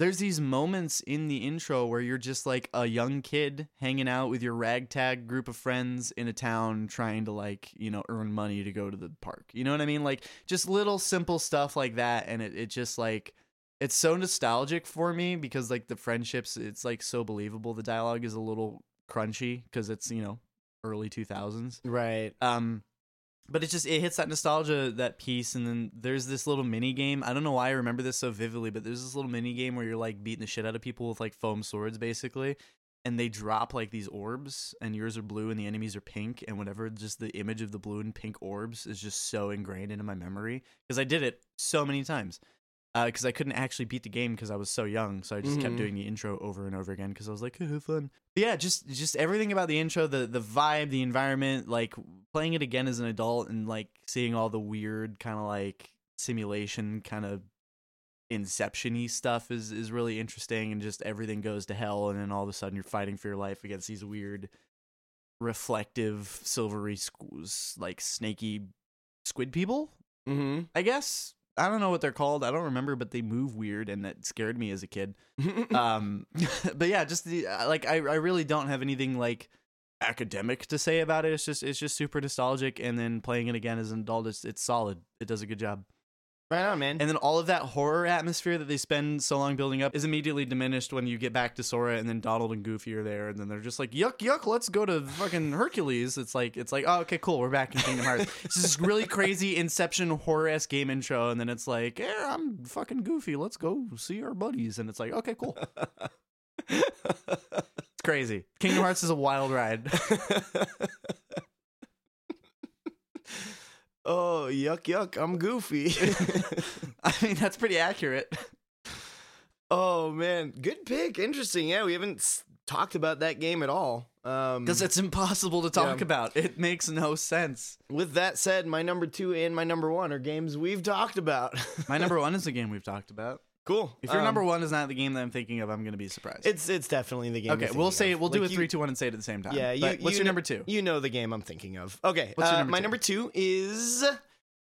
there's these moments in the intro where you're just like a young kid hanging out with your ragtag group of friends in a town trying to like you know earn money to go to the park. You know what i mean? Like just little simple stuff like that and it, it just like it's so nostalgic for me because like the friendships it's like so believable. The dialogue is a little crunchy because it's you know early 2000s Right. um but it just it hits that nostalgia that piece and then there's this little mini game. I don't know why i remember this so vividly but there's this little mini game where you're like beating the shit out of people with like foam swords basically and they drop like these orbs and yours are blue and the enemies are pink and whatever just the image of the blue and pink orbs is just so ingrained into my memory because I did it so many times because I couldn't actually beat the game because I was so young so I just kept Mhm. doing the intro over and over again because I was like "Eh, fun but yeah just just everything about the intro the the vibe the environment like playing it again as an adult and like seeing all the weird kind of like simulation kind of inception-y stuff is is really interesting and just everything goes to hell and then all of a sudden you're fighting for your life against these weird reflective silvery like snaky squid people Mm-hmm. i guess i don't know what they're called i don't remember but they move weird and that scared me as a kid. Um but yeah just the uh, like I, I really don't have anything like academic to say about it it's just it's just super nostalgic and then playing it again as an adult it's, it's solid it does a good job right on, man. and then all of that horror atmosphere that they spend so long building up is immediately diminished when you get back to Sora and then Donald and Goofy are there and then they're just like yuck yuck let's go to fucking Hercules. It's like it's like oh okay cool we're back in Kingdom Hearts. it's this really crazy Inception horror esque game intro and then it's like yeah I'm fucking Goofy let's go see our buddies and it's like okay cool it's crazy. Kingdom Hearts is a wild ride. oh, yuck, yuck. I'm goofy. I mean that's pretty accurate. oh, man. Good pick. Interesting. Yeah, we haven't s- talked about that game at all. Um, Because it's impossible to talk Yeah. about. It makes no sense. with that said, my number two and my number one are games we've talked about. My number one is the game we've talked about. Cool. If your Um, number one is not the game that I'm thinking of, I'm going to be surprised. it's it's definitely the game. okay, you're we'll thinking say of. we'll do Like, a you- three, two, one, and say it at the same time. Yeah, you, But what's you your kn- number two? You know the game I'm thinking of. Okay, What's your uh, number my two? number two is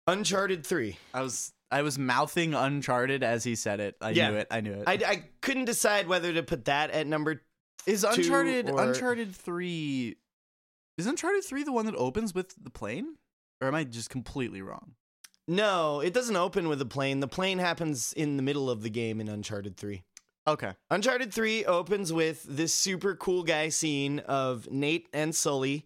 Uncharted Three. I was I was mouthing Uncharted as he said it. I Yeah. knew it. I knew it. I, I couldn't decide whether to put that at number. is two Uncharted or- Uncharted three? Is Uncharted three the one that opens with the plane, or am I just completely wrong? No, it doesn't open with a plane. The plane happens in the middle of the game in Uncharted Three. Okay. Uncharted 3 opens with this super cool guy scene of Nate and Sully,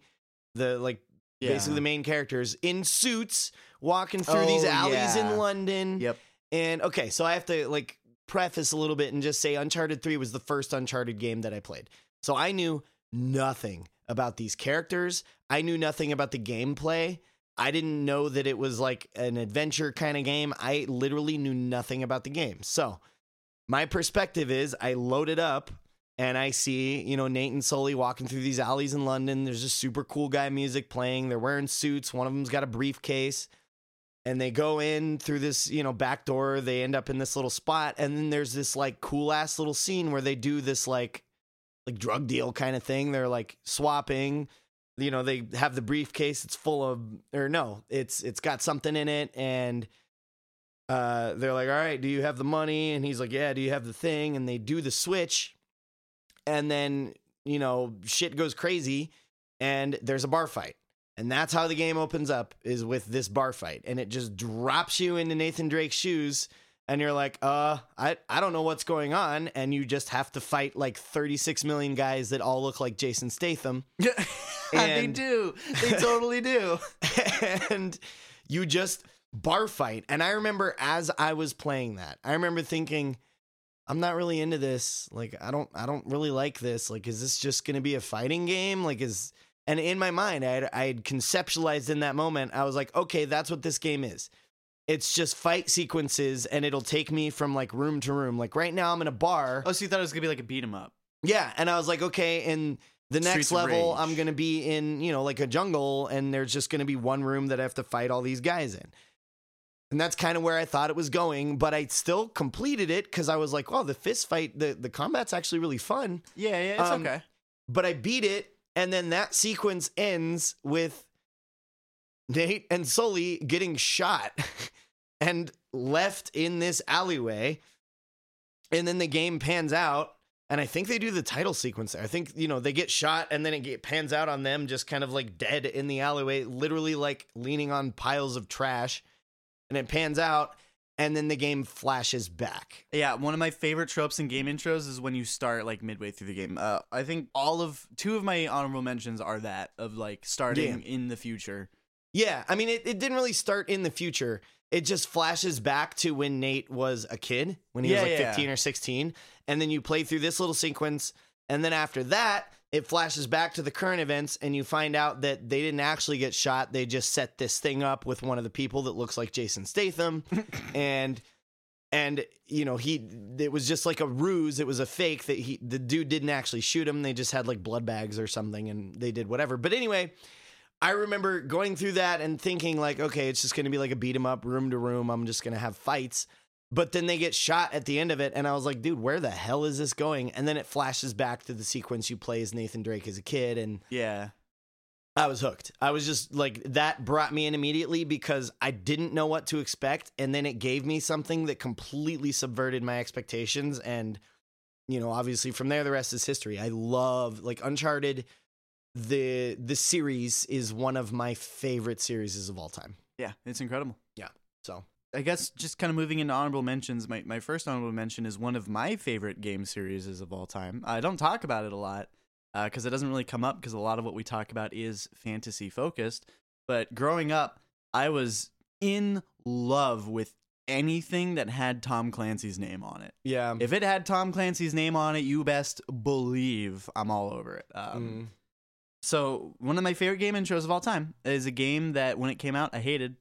the like Yeah. basically the main characters in suits walking through oh, these Oh, alleys yeah. in London. Yep. And okay, so I have to like preface a little bit and just say Uncharted 3 was the first Uncharted game that I played. So I knew nothing about these characters. I knew nothing about the gameplay. I didn't know that it was like an adventure kind of game. I literally knew nothing about the game. So, my perspective is I load it up and I see, you know, Nate and Sully walking through these alleys in London. There's just super cool guy music playing. They're wearing suits. One of them's got a briefcase. And they go in through this, you know, back door. They end up in this little spot. And then there's this like cool ass little scene where they do this like like drug deal kind of thing. They're like swapping. You know, they have the briefcase. It's full of or no, it's it's got something in it and uh, they're like, all right, do you have the money? And he's like, yeah, do you have the thing? And they do the switch. And then, you know, shit goes crazy and there's a bar fight. And that's how the game opens up is with this bar fight. And it just drops you into Nathan Drake's shoes. And you're like, uh, I, I don't know what's going on. And you just have to fight like 36 million guys that all look like Jason Statham. Yeah, they do. They totally do. and you just bar fight. And I remember as I was playing that, I remember thinking, I'm not really into this. Like, I don't, I don't really like this. Like, is this just going to be a fighting game? Like, is, and in my mind, I had, I had conceptualized in that moment, I was like, okay, that's what this game is. It's just fight sequences and it'll take me from like room to room. Like right now I'm in a bar. Oh, so you thought it was gonna be like a beat 'em up? Yeah, and I was like, okay, in the next Streets of level, Rage. I'm gonna be in, you know, like a jungle, and there's just gonna be one room that I have to fight all these guys in. And that's kind of where I thought it was going, but I still completed it because I was like, oh, the fist fight, the, the combat's actually really fun. Yeah, yeah, it's Um, okay. But I beat it, and then that sequence ends with Nate and Sully getting shot and left in this alleyway. And then the game pans out, and I think they do the title sequence there. I think, you know, they get shot, and then it get, pans out on them just kind of like dead in the alleyway, literally like leaning on piles of trash. And it pans out, and then the game flashes back. Yeah, one of my favorite tropes in game intros is when you start like midway through the game. Uh, I think all of two of my honorable mentions are that of like starting in the future. Yeah, I mean, it, it didn't really start in the future. It just flashes back to when Nate was a kid, when he Yeah, was like yeah. 15 or 16. And then you play through this little sequence. And then after that, it flashes back to the current events, and you find out that they didn't actually get shot. They just set this thing up with one of the people that looks like Jason Statham, and and you know he it was just like a ruse. It was a fake that he the dude didn't actually shoot him. They just had like blood bags or something, and they did whatever. But anyway. I remember going through that and thinking like, okay, it's just going to be like a beat 'em up, room to room. I'm just going to have fights. But then they get shot at the end of it, and I was like, dude, where the hell is this going? And then it flashes back to the sequence you play as Nathan Drake as a kid, and Yeah. I was hooked. I was just like, that brought me in immediately because I didn't know what to expect. And then it gave me something that completely subverted my expectations. And, you know, obviously from there, the rest is history. I love, like, Uncharted, the the series is one of my favorite series of all time. Yeah, it's incredible. Yeah. So, I guess just kind of moving into honorable mentions, my, my first honorable mention is one of my favorite game series of all time. I don't talk about it a lot because it doesn't really come up because a lot of what we talk about is fantasy focused. But growing up, I was in love with anything that had Tom Clancy's name on it. yeah. If it had Tom Clancy's name on it, you best believe I'm all over it. Um, Mm. So one of my favorite game intros of all time is a game that when it came out I hated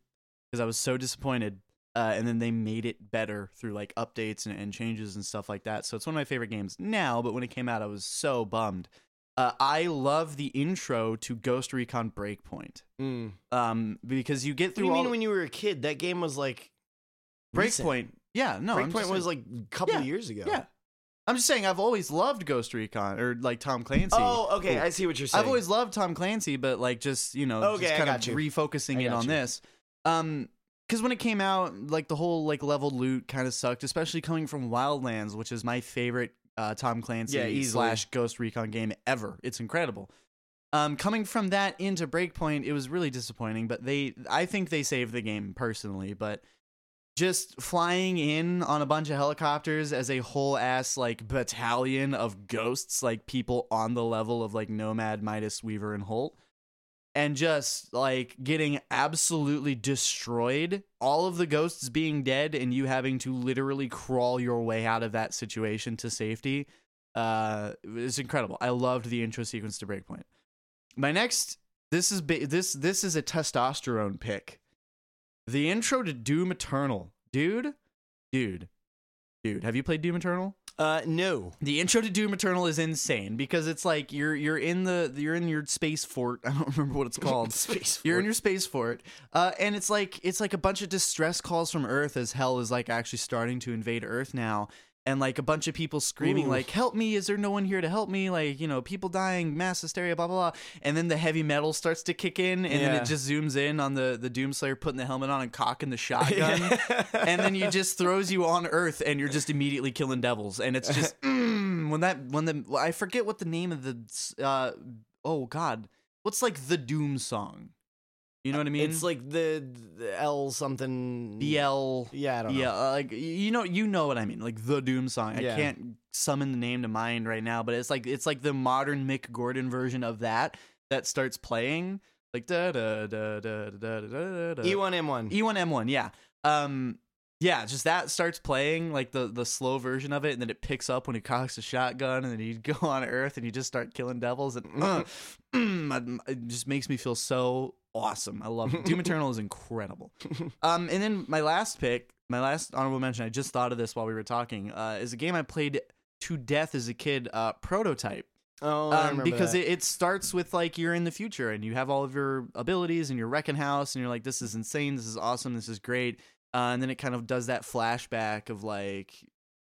because I was so disappointed. Uh, and then they made it better through like updates and, and changes and stuff like that. So it's one of my favorite games now. But when it came out, I was so bummed. Uh, I love the intro to Ghost Recon Breakpoint Mm. um, because you get What do through you mean when you were a kid? That game was like recent. Breakpoint. Yeah, no, I'm Breakpoint was like a couple Yeah, years ago. yeah. I'm just saying I've always loved Ghost Recon or like Tom Clancy. Oh, okay. I see what you're saying. I've always loved Tom Clancy, but like just you know, Okay, just I kind got of you. refocusing I it got on you. this. Um, because when it came out, like the whole like leveled loot kind of sucked, especially coming from Wildlands, which is my favorite uh, Tom Clancy Yeah, easily. slash Ghost Recon game ever. It's incredible. Um, coming from that into Breakpoint, it was really disappointing. But they, I think they saved the game personally. But just flying in on a bunch of helicopters as a whole ass like battalion of ghosts, like people on the level of like Nomad, Midas, Weaver, and Holt, and just like getting absolutely destroyed. All of the ghosts being dead, and you having to literally crawl your way out of that situation to safety. Uh, it's incredible. I loved the intro sequence to Breakpoint. My next, this is this this is a testosterone pick. The intro to Doom Eternal, dude, dude, dude. Have you played Doom Eternal? Uh, no. The intro to Doom Eternal is insane because it's like you're you're in the you're in your space fort. I don't remember what it's called. Space Fort. You're in your space fort, uh, and it's like it's like a bunch of distress calls from Earth as hell is like actually starting to invade Earth now, and like a bunch of people screaming Ooh. like "Help me! Is there no one here to help me?" Like you know, people dying, mass hysteria, blah blah blah. And then the heavy metal starts to kick in, and then it just zooms in on the the Doomslayer putting the helmet on and cocking the shotgun, and then you just throws you on Earth, and you're just immediately killing devils, and it's just mm, when that when the I forget what the name of the uh oh god what's like the Doom song. You know what I mean? It's like the, the L something BL. Yeah, I don't know. Yeah, like you know, you know what I mean. Like the Doom song. Yeah. I can't summon the name to mind right now, but it's like it's like the modern Mick Gordon version of that that starts playing like da da da da da da da. E1M1. E1M1. Yeah. Um, yeah, just that starts playing like the the slow version of it, and then it picks up when he cocks a shotgun, and then you go on Earth and you just start killing devils, and uh, mm, it just makes me feel so awesome. I love it. Doom Eternal is incredible. Um, and then my last pick, my last honorable mention, I just thought of this while we were talking, uh, is a game I played to death as a kid, uh, Prototype oh, um, because that. it, it starts with like you're in the future and you have all of your abilities and you're wrecking house and you're like this is insane this is awesome this is great uh, and then it kind of does that flashback of like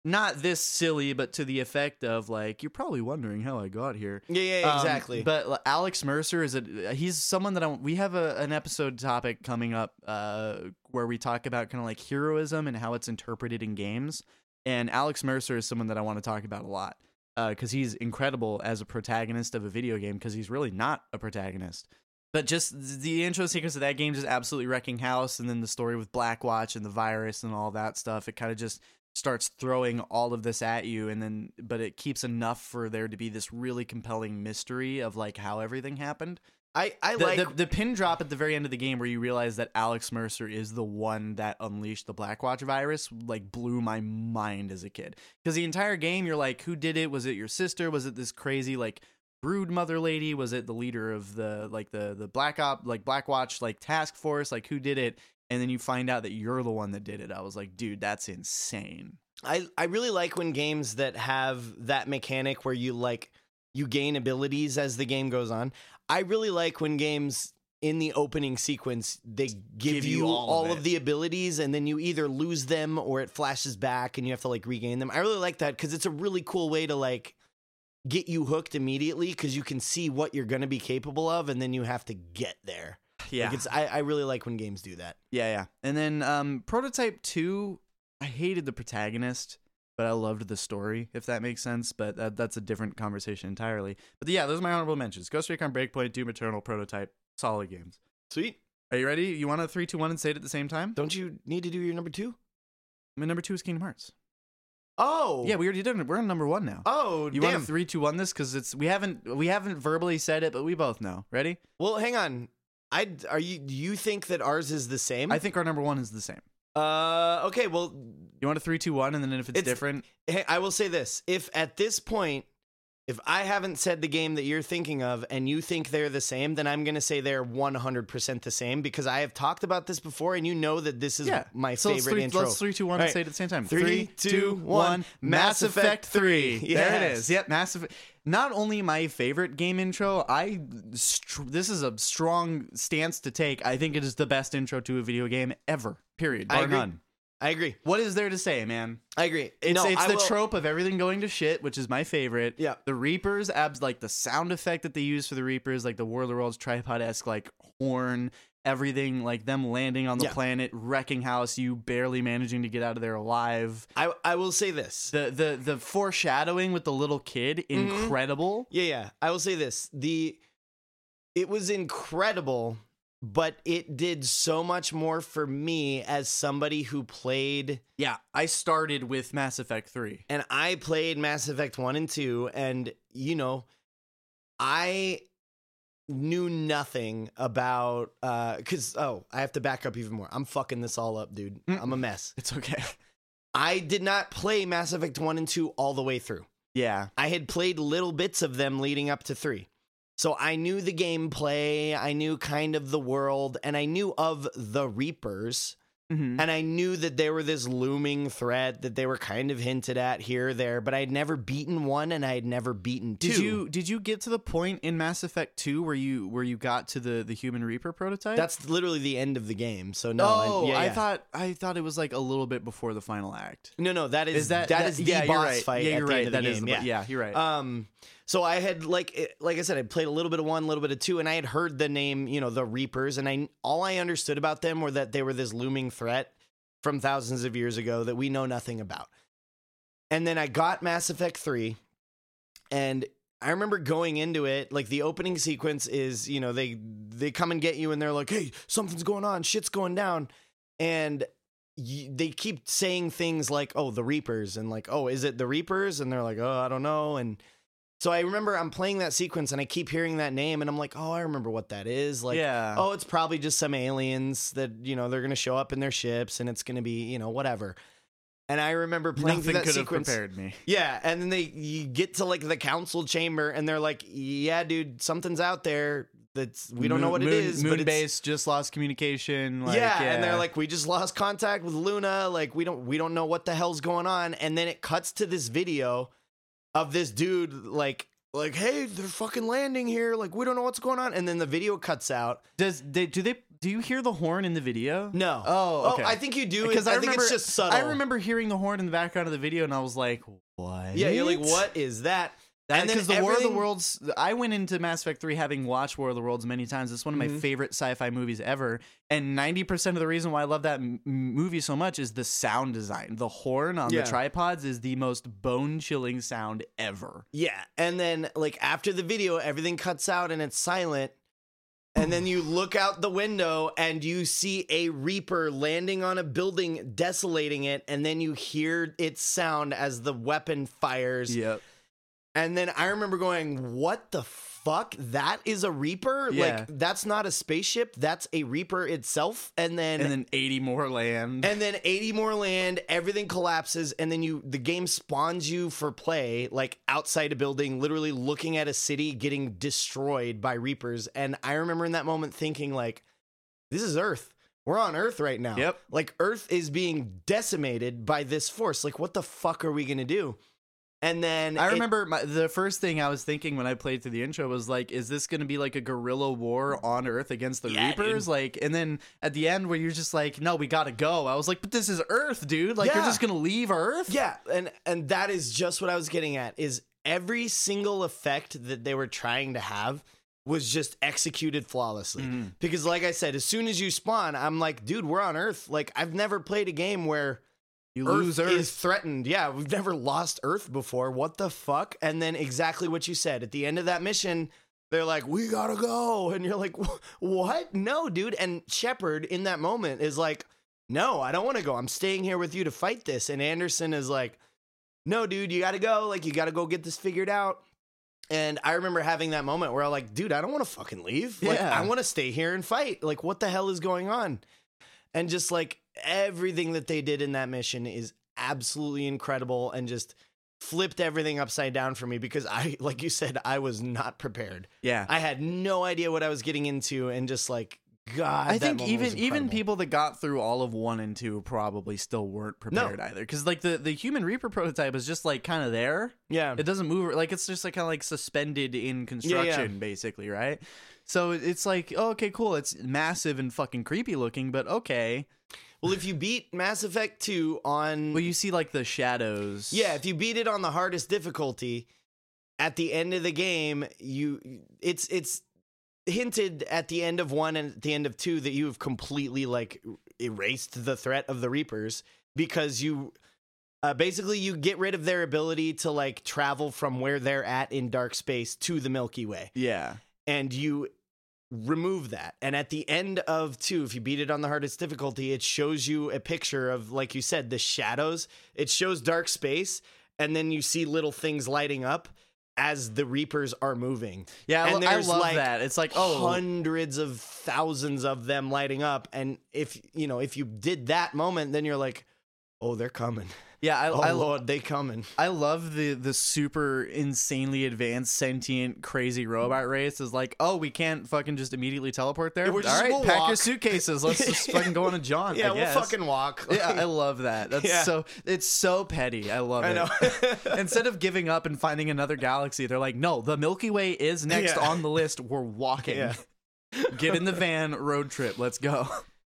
not this silly but to the effect of like you're probably wondering how i got here yeah, yeah, yeah, um, exactly. but Alex Mercer is a he's someone that I we have a, an episode topic coming up uh, where we talk about kind of like heroism and how it's interpreted in games. And Alex Mercer is someone that I want to talk about a lot because he's incredible as a protagonist of a video game because he's really not a protagonist. But just the intro sequence of that game just absolutely wrecking house, and then the story with Blackwatch and the virus and all that stuff. It kind of just starts throwing all of this at you and then but it keeps enough for there to be this really compelling mystery of like how everything happened I I The, like the, the pin drop at the very end of the game where you realize that Alex Mercer is the one that unleashed the Blackwatch virus like blew my mind as a kid. Because the entire game you're like, who did it? Was it your sister? Was it this crazy like brood mother lady? Was it the leader of the like the the Black Op like Black Watch like task force? Like who did it? And then you find out that you're the one that did it. I was like, dude, that's insane. I I really like when games that have that mechanic where you like you gain abilities as the game goes on. I really like when games in the opening sequence they give, Give you, you all, all of of, the abilities and then you either lose them or it flashes back and you have to like regain them. I really like that cuz it's a really cool way to like get you hooked immediately cuz you can see what you're going to be capable of and then you have to get there. Yeah. Like it's I, I really like when games do that. Yeah, yeah. And then um Prototype 2, I hated the protagonist, but I loved the story, if that makes sense. But that, that's a different conversation entirely. But yeah, those are my honorable mentions. Ghost Recon Breakpoint, Doom Eternal, Prototype, solid games. Sweet. Are you ready? You want to three, two, one, and say it at the same time? Don't you need to do your number 2? My number two is Kingdom Hearts. Oh. Yeah, we already did it. We're on number one now. Oh, you damn. want to three, two, one this because it's we haven't we haven't verbally said it, but we both know. Ready? Well, hang on. I are you do you think that ours is the same? I think our number one is the same. uh okay, well You want a three, two, one, and then if it's, It's- different, hey, I will say this. If at this point if I haven't said the game that you're thinking of and you think they're the same, then I'm going to say they're 100% the same because I have talked about this before and you know that this is yeah. my so let's favorite three, intro. Let's three, two, one, All and right. say it at the same time. Three, two, one. Mass Effect 3. There it Yes. is. Yep, Mass Effect. Not only my favorite game intro, I str- this is a strong stance to take. I think it is the best intro to a video game ever. Period. I Bar agree. none. I agree. What is there to say, man? I agree. It's, no, it's I the will- trope of everything going to shit, which is my favorite. Yeah. The Reapers, abs like the sound effect that they use for the Reapers, like the War of the Worlds tripod esque like horn, everything like them landing on the Yeah. planet, wrecking house, you barely managing to get out of there alive. I I will say this. The the the foreshadowing with the little kid, Mm-hmm. incredible. Yeah, yeah. I will say this. The it was incredible, but it did so much more for me as somebody who played Yeah, I started with Mass Effect 3. and I played Mass Effect 1 and 2 and you know, I knew nothing about uh cuz oh, I have to back up even more. I'm fucking this all up, dude. Mm. I'm a mess. It's okay. I did not play Mass Effect 1 and 2 all the way through. Yeah. I had played little bits of them leading up to three. So I knew the gameplay, I knew kind of the world, and I knew of the Reapers. Mhm. And I knew that they were this looming threat that they were kind of hinted at here or there, but I had never beaten one and I had never beaten two. Did you did you get to the point in Mass Effect 2 where you where you got to the the human reaper prototype? That's literally the end of the game. So no, oh, I, yeah, I yeah. thought I thought it was like a little bit before the final act. no, no, that is, Is that that is the yeah, boss right. fight Yeah, you're right. end of the That is game. the- yeah. yeah, you're right. Um, so I had like eh, like I said, I played a little bit of one, a little bit of two, and I had heard the name, you know, the Reapers, and I all I understood about them were that they were this looming threat from thousands of years ago that we know nothing about. And then I got Mass Effect three, and I remember going into it like the opening sequence is, you know, they they come and get you, and they're like, "Hey, something's going on, shit's going down," and they keep saying things like, "Oh, the Reapers," and like, "Oh, is it the Reapers?" And they're like, "Oh, I don't know." And so I remember I'm playing that sequence and I keep hearing that name and I'm like, "Oh, I remember what that is." Like, yeah. "Oh, it's probably just some aliens that you know they're gonna show up in their ships and it's gonna be you know whatever." And I remember playing nothing that could have sequence. prepared me. Yeah, and then they you get to like the council chamber and they're like, "Yeah, dude, something's out there that's we don't know what it moon, is, Moon but it's, base just lost communication. Like, yeah, and they're like, we just lost contact with Luna. Like, we don't we don't know what the hell's going on. And then it cuts to this video of this dude like like, hey, they're fucking landing here. Like, we don't know what's going on. And then the video cuts out. does they do they do you hear the horn in the video? No. Oh, oh okay. I think you do. because I, I, think remember it's just subtle. I remember hearing the horn in the background of the video, and I was like, "What?" Yeah, you're like, what is that? And Because the War of the Worlds, I went into Mass Effect 3 having watched War of the Worlds many times. It's one of my Mhm. favorite sci-fi movies ever, and 90% of the reason why I love that m- movie so much is the sound design. The horn on Yeah. the tripods is the most bone-chilling sound ever. Yeah, and then like after the video, everything cuts out and it's silent. And then you look out the window and you see a reaper landing on a building, desolating it, and then you hear its sound as the weapon fires. Yep. And then I remember going, "What the fuck? That is a Reaper? Yeah. Like that's not a spaceship, that's a Reaper itself. And then and then 80 more land. and then 80 more land, everything collapses, and then you the game spawns you for play, like outside a building, literally looking at a city getting destroyed by Reapers. And I remember in that moment thinking, like, this is Earth. We're on Earth right now. Yep. Like Earth is being decimated by this force. Like, what the fuck are we gonna do? And then I it- remember my, the first thing I was thinking when I played through the intro was like, is this going to be like a guerrilla war on Earth against the Yeah, Reapers? dude. Like, and then at the end where you're just like, no, we got to go. I was like, but this is Earth, dude. Like, you're just going to leave Earth? Yeah, and and that is just what I was getting at is every single effect that they were trying to have was just executed flawlessly. Mhm. Because like I said, as soon as you spawn, I'm like, dude, we're on Earth. Like I've never played a game where You Earth, lose Earth. is threatened. Yeah, we've never lost Earth before. What the fuck? And then exactly what you said at the end of that mission, they're like, "We gotta go," and you're like, "What? No, dude." And Shepard in that moment is like, "No, I don't want to go. I'm staying here with you to fight this." And Anderson is like, "No, dude, you gotta go. Like, you gotta go get this figured out." And I remember having that moment where I'm like, "Dude, I don't want to fucking leave. Like, Yeah. I want to stay here and fight. Like, what the hell is going on?" and just like everything that they did in that mission is absolutely incredible and just flipped everything upside down for me because I like you said I was not prepared. yeah. I had no idea what I was getting into and just like god I think even even people that got through all of one and two probably still weren't prepared either. Because like the the human Reaper prototype is just like kind of there. yeah It doesn't move. Like it's just like kind of like suspended in construction, basically, right? So it's like, oh, okay, cool. It's massive and fucking creepy looking, but okay. Well if you beat Mass Effect 2 on Well, you see like the shadows. yeah if you beat it on the hardest difficulty at the end of the game you it's it's hinted at the end of one and at the end of two that you have completely like erased the threat of the reapers because you uh, basically you get rid of their ability to like travel from where they're at in dark space to the milky way Yeah. and you remove that. And at the end of two if you beat it on the hardest difficulty it shows you a picture of like you said the shadows. It shows dark space and then you see little things lighting up as the reapers are moving. Yeah, And I there's, love like, that. It's like, oh, hundreds of thousands of them lighting up. And if you know if you did that moment then you're like oh they're coming yeah, I, oh I, lord they coming I love the the super insanely advanced sentient crazy robot race is like, oh, we can't fucking just immediately teleport there. All just- right, we'll pack your suitcases. Let's just fucking go on a jaunt. yeah we'll fucking walk Yeah, I love that. That's Yeah. so it's so petty. I love I it. know Instead of giving up and finding another galaxy, they're like, no, the Milky Way is next Yeah. on the list. We're walking. Yeah. Get in the van, road trip. Let's go.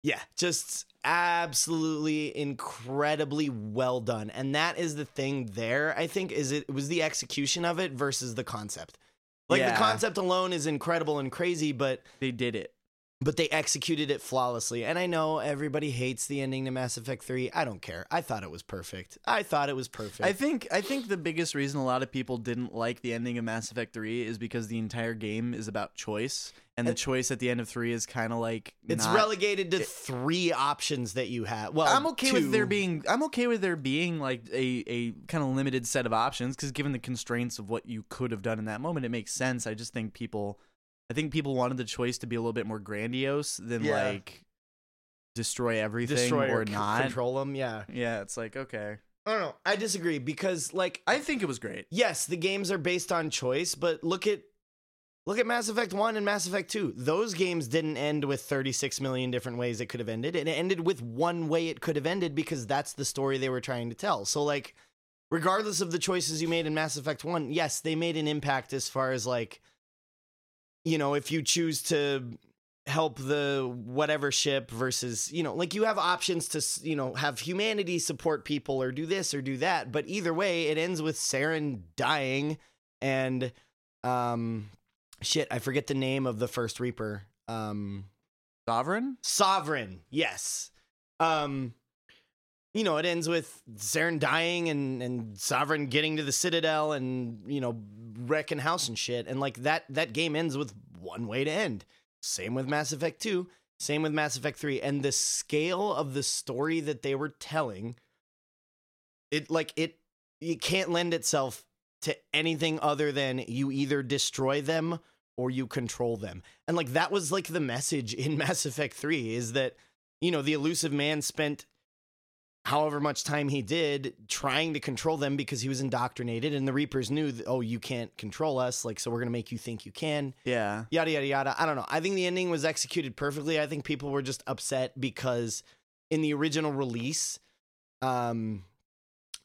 Yeah, just absolutely incredibly well done. And that is the thing there, I think, is it, was the execution of it versus the concept. Like Yeah. the concept alone is incredible and crazy, but They did it. But they executed it flawlessly. And I know everybody hates the ending to Mass Effect 3. I don't care. I thought it was perfect. I thought it was perfect. I think I think the biggest reason a lot of people didn't like the ending of Mass Effect 3 is because the entire game is about choice. And the choice at the end of 3 is kind of like it's not- relegated to three options that you have. Well, I'm okay with there being I'm okay with there being like a, a kind of limited set of options because given the constraints of what you could have done in that moment, it makes sense. I just think people I think people wanted the choice to be a little bit more grandiose than Yeah. like destroy everything destroy or c- not. control them. Yeah, Yeah, it's like okay. I don't know. I disagree because like I think it was great. yes, the games are based on choice, but look at look at Mass Effect 1 and Mass Effect 2. Those games didn't end with 36 million different ways it could have ended. and It ended with one way it could have ended because that's the story they were trying to tell. So like regardless of the choices you made in Mass Effect 1, yes, they made an impact as far as like you know, if you choose to help the whatever ship versus you know like you have options to you know have humanity support people or do this or do that but either way it ends with Saren dying and um shit i forget the name of the first reaper um Sovereign? sovereign yes um you know it ends with Saren dying and and sovereign getting to the citadel and you know wrecking house and shit and like that that game ends with one way to end same with mass effect 2 same with mass effect 3 and the scale of the story that they were telling it like it it can't lend itself to anything other than you either destroy them or you control them. And like that was like the message in Mass Effect 3 is that you know, the Illusive Man spent however much time he did trying to control them because he was indoctrinated and the reapers knew that, oh you can't control us like so we're going to make you think you can Yeah. yada yada yada i don't know i think the ending was executed perfectly i think people were just upset because in the original release um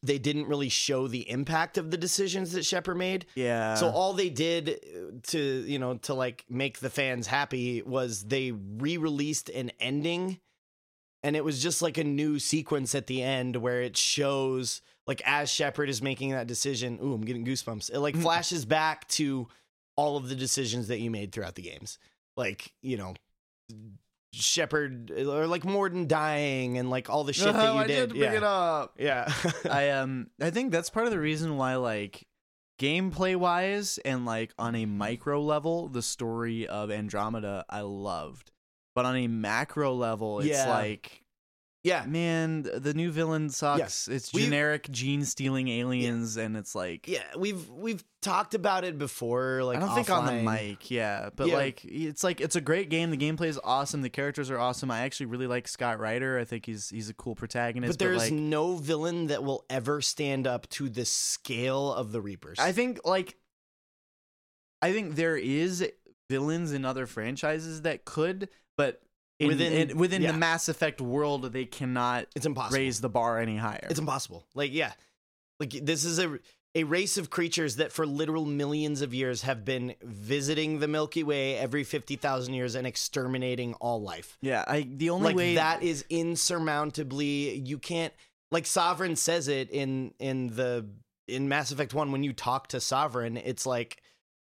they didn't really show the impact of the decisions that Shepard made. Yeah. So all they did uh, to, you know, to like make the fans happy was they re-released an ending and it was just like a new sequence at the end where it shows like as Shepard is making that decision, ooh, I'm getting goosebumps. It like Mm. flashes back to all of the decisions that you made throughout the games. Like, you know, Shepard or like Mordin dying and like all the shit that Oh, you I did. did bring yeah. it up. Yeah. I um I think that's part of the reason why like gameplay wise and like on a micro level the story of Andromeda I loved. But on a macro level it's Yeah. like yeah. man the new villain sucks. It's generic gene stealing aliens and it's like Yeah, we've we've talked about it before. Like I don't think on the mic, yeah, but Yeah. like it's like it's a great game. The gameplay is awesome. The characters are awesome. I actually really like Scott Ryder. I think he's he's a cool protagonist. But there's like, no villain that will ever stand up to the scale of the Reapers. I think like I think there is villains in other franchises that could, but in, Within- in- within yeah. the Mass Effect world, they cannot it's impossible. raise the bar any higher. It's impossible. Like yeah, like this is a a race of creatures that for literal millions of years have been visiting the Milky Way every fifty thousand years and exterminating all life. yeah, I the only like way that is insurmountably you can't like Sovereign says it in in the in Mass Effect 1 when you talk to Sovereign it's like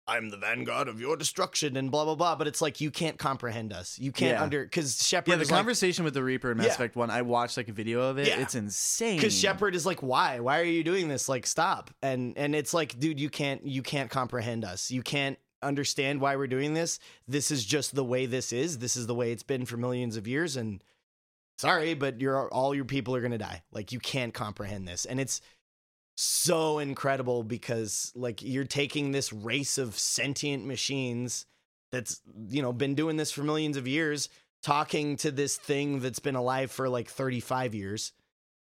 I'm the vanguard of your destruction and blah blah blah but it's like you can't comprehend us. You can't Yeah. under cuz Shepard yeah, the is like conversation with the Reaper in Mass Yeah. Effect One. I watched like a video of it. Yeah. It's insane. because Shepard is like, why? Why are you doing this? Like, stop! And and it's like, dude, you can't you can't comprehend us. You can't understand why we're doing this. This is just the way this is. This is the way it's been for millions of years. And sorry, but you're all your people are gonna die. Like, you can't comprehend this. And it's so incredible because like you're taking this race of sentient machines that's you know been doing this for millions of years talking to this thing that's been alive for like 35 years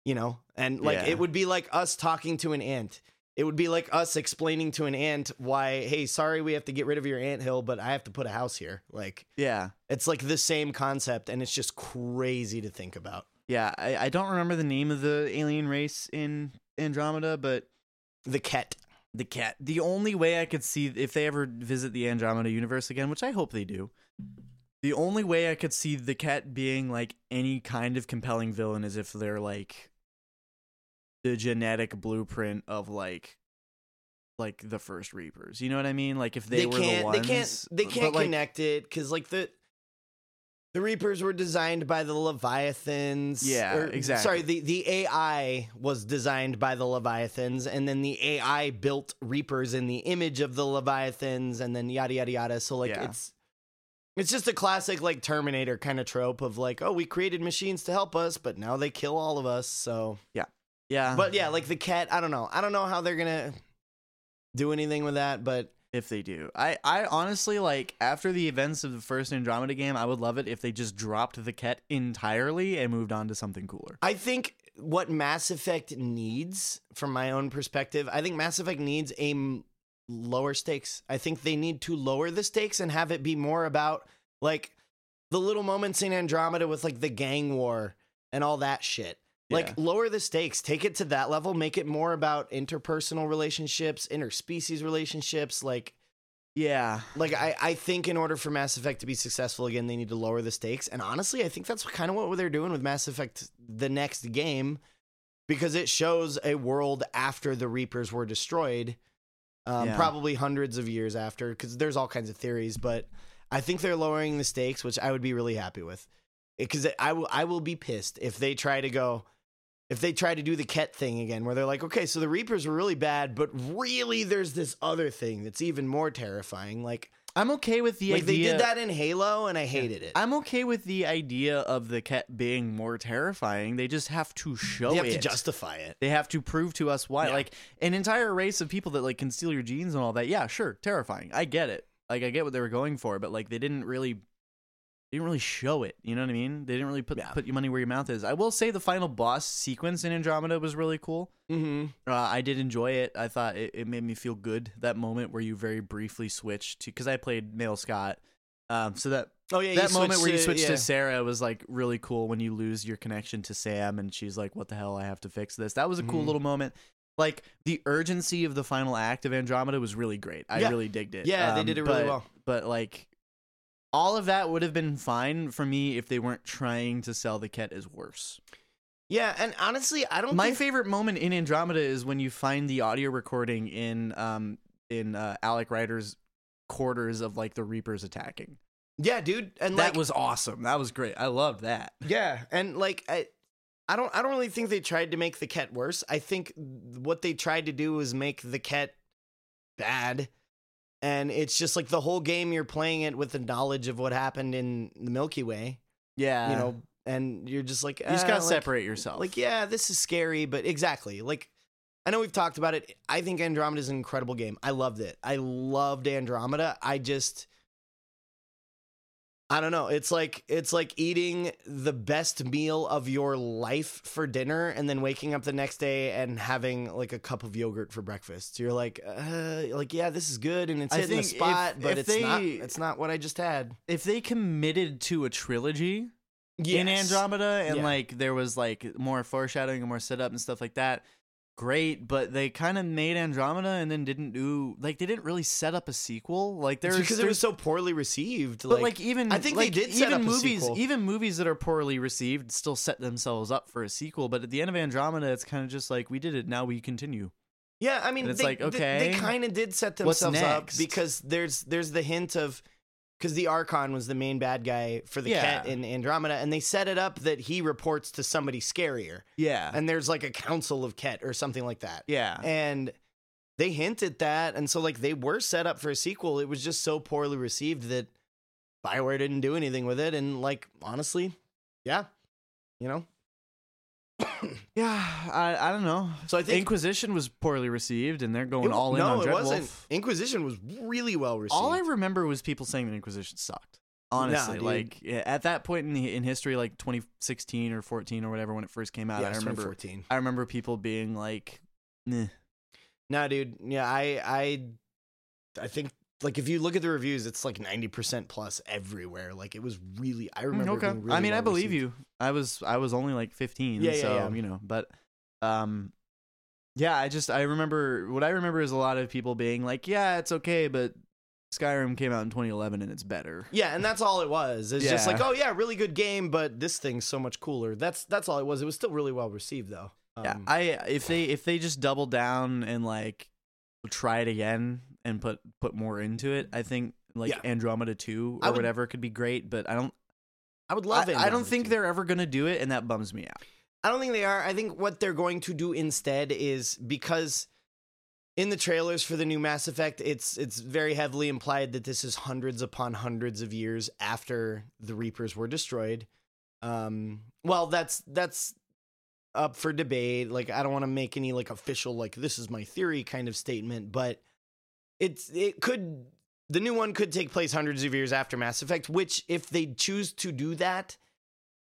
you know and like Yeah. it would be like us talking to an ant it would be like us explaining to an ant why hey sorry we have to get rid of your ant hill but i have to put a house here like yeah, it's like the same concept and it's just crazy to think about yeah. I, I don't remember the name of the alien race in Andromeda, but the Ket, the Ket. The only way I could see if they ever visit the Andromeda universe again, which I hope they do. The only way I could see the Ket being like any kind of compelling villain is if they're like the genetic blueprint of like like the first Reapers. You know what I mean? Like if they, were can't the ones they can't they can't like, connect it because like the the reapers were designed by the leviathans Yeah, or- exactly. sorry the the ai was designed by the leviathans and then the ai built reapers in the image of the leviathans and then yada yada yada so like Yeah. it's it's just a classic like terminator kind of trope of like oh we created machines to help us but now they kill all of us so Yeah. Yeah. But yeah like the Ket i don't know i don't know how they're gonna do anything with that but if they do. I, I honestly like after the events of the first Andromeda game, I would love it if they just dropped the Ket entirely and moved on to something cooler. I think what Mass Effect needs, from my own perspective, I think Mass Effect needs a m- lower stakes. I think they need to lower the stakes and have it be more about like the little moments in Andromeda with like the gang war and all that shit. Like Yeah. lower the stakes, take it to that level, make it more about interpersonal relationships, interspecies relationships, like Yeah. like I, I think in order for Mass Effect to be successful again, they need to lower the stakes. And honestly, I think that's kind of what they're doing with Mass Effect the next game, because it shows a world after the Reapers were destroyed, um, Yeah. probably hundreds of years after, because there's all kinds of theories. But I think they're lowering the stakes, which I would be really happy with, because I will I will be pissed if they try to go. If they try to do the Ket thing again, where they're like, okay, so the Reapers were really bad, but really there's this other thing that's even more terrifying. Like, I'm okay with the like they did that in Halo, and I hated it. I'm okay with the idea of the Ket being more terrifying. They just have to show they have it. to justify it. they have to prove to us why. Yeah. Like an entire race of people that like can steal your genes and all that. Yeah, sure, terrifying. I get it. like I get what they were going for, but like they didn't really they didn't really show it. You know what I mean? They didn't really put Yeah. put your money where your mouth is. I will say the final boss sequence in Andromeda was really cool. Mm-hmm. Uh, I did enjoy it. I thought it, it made me feel good that moment where you very briefly switched to because I played male Scott. Um, so that Oh yeah, that moment where you switch yeah. to Sarah was like really cool when you lose your connection to Sam and she's like, "What the hell? I have to fix this." That was a cool Mhm. little moment. Like the urgency of the final act of Andromeda was really great. I Yeah. really digged it. Yeah, they Um, did it really but- well. But like, all of that would have been fine for me if they weren't trying to sell the Ket as worse. Yeah, and honestly, I don't. My think, favorite moment in Andromeda is when you find the audio recording in um in uh, Alec Ryder's quarters of like the Reapers attacking. yeah, dude, and that like, was awesome. That was great. I loved that. Yeah, and like I, I don't, I don't really think they tried to make the Ket worse. I think what they tried to do was make the Ket bad, and it's just like the whole game you're playing it with the knowledge of what happened in the Milky Way, Yeah, you know, and you're just like you just "Ah, gotta like- separate yourself. Like, yeah, this is scary, but exactly. Like, I know we've talked about it. I think Andromeda is an incredible game. I loved it. I loved Andromeda. I just I don't know. It's like it's like eating the best meal of your life for dinner and then waking up the next day and having like a cup of yogurt for breakfast. You're like, uh, like yeah, this is good and it's I hitting the think if- spot, but if it's not. It's not what I just had. if they committed to a trilogy in Andromeda and Yeah. like there was like more foreshadowing and more setup and stuff like that, great. But they kind of made Andromeda and then didn't do like they didn't really set up a sequel. Like there's because it was so poorly received. But like, even I think they like, did set even up movies even movies that are poorly received still set themselves up for a sequel. But at the end of Andromeda, it's kind of just like we did it. Now we continue. Yeah, I mean, And it's they, like, okay, they, kind of did set themselves up because there's there's the hint of because the Archon was the main bad guy for the Yeah. Ket in Andromeda, and they set it up that he reports to somebody scarier, Yeah, and there's like a council of Ket or something like that, yeah. and they hinted that, and so like they were set up for a sequel. It was just so poorly received that Bioware didn't do anything with it, and like honestly, yeah, you know. yeah, I I don't know. So I think Inquisition was poorly received, and they're going It- all in no, on it Dreadwolf. wasn't. Inquisition was really well received. All I remember was people saying that Inquisition sucked. Honestly, dude. like yeah, at that point in in history, like 2016 or 14 or whatever when it first came out, yeah, I remember 2014. I remember people being like, "Nah." Nah, dude. Yeah, I I I think like if you look at the reviews, it's like ninety percent plus everywhere. Like it was really. I remember. okay. being really I mean, I believe received. you. I was I was only like 15, Yeah, yeah, so yeah. you know, but um yeah, I just I remember what I remember is a lot of people being like, "Yeah, it's okay, but Skyrim came out in 2011 and it's better." Yeah, and that's all it was. It's just like, oh yeah, really good game, but this thing's so much cooler. That's that's all it was. It was still really well received though. Yeah, Um, I if they if they just double down and like try it again and put put more into it, I think like Yeah. Andromeda 2 or would- whatever could be great, but I don't I would love it. I don't think they're ever going to do it and that bums me out. I don't think they are. I think what they're going to do instead is because in the trailers for the new Mass Effect, it's it's very heavily implied that this is hundreds upon hundreds of years after the Reapers were destroyed. Um, well, that's that's up for debate. Like, I don't want to make any like official like this is my theory kind of statement, but it's it could the new one could take place hundreds of years after Mass Effect. Which, if they choose to do that,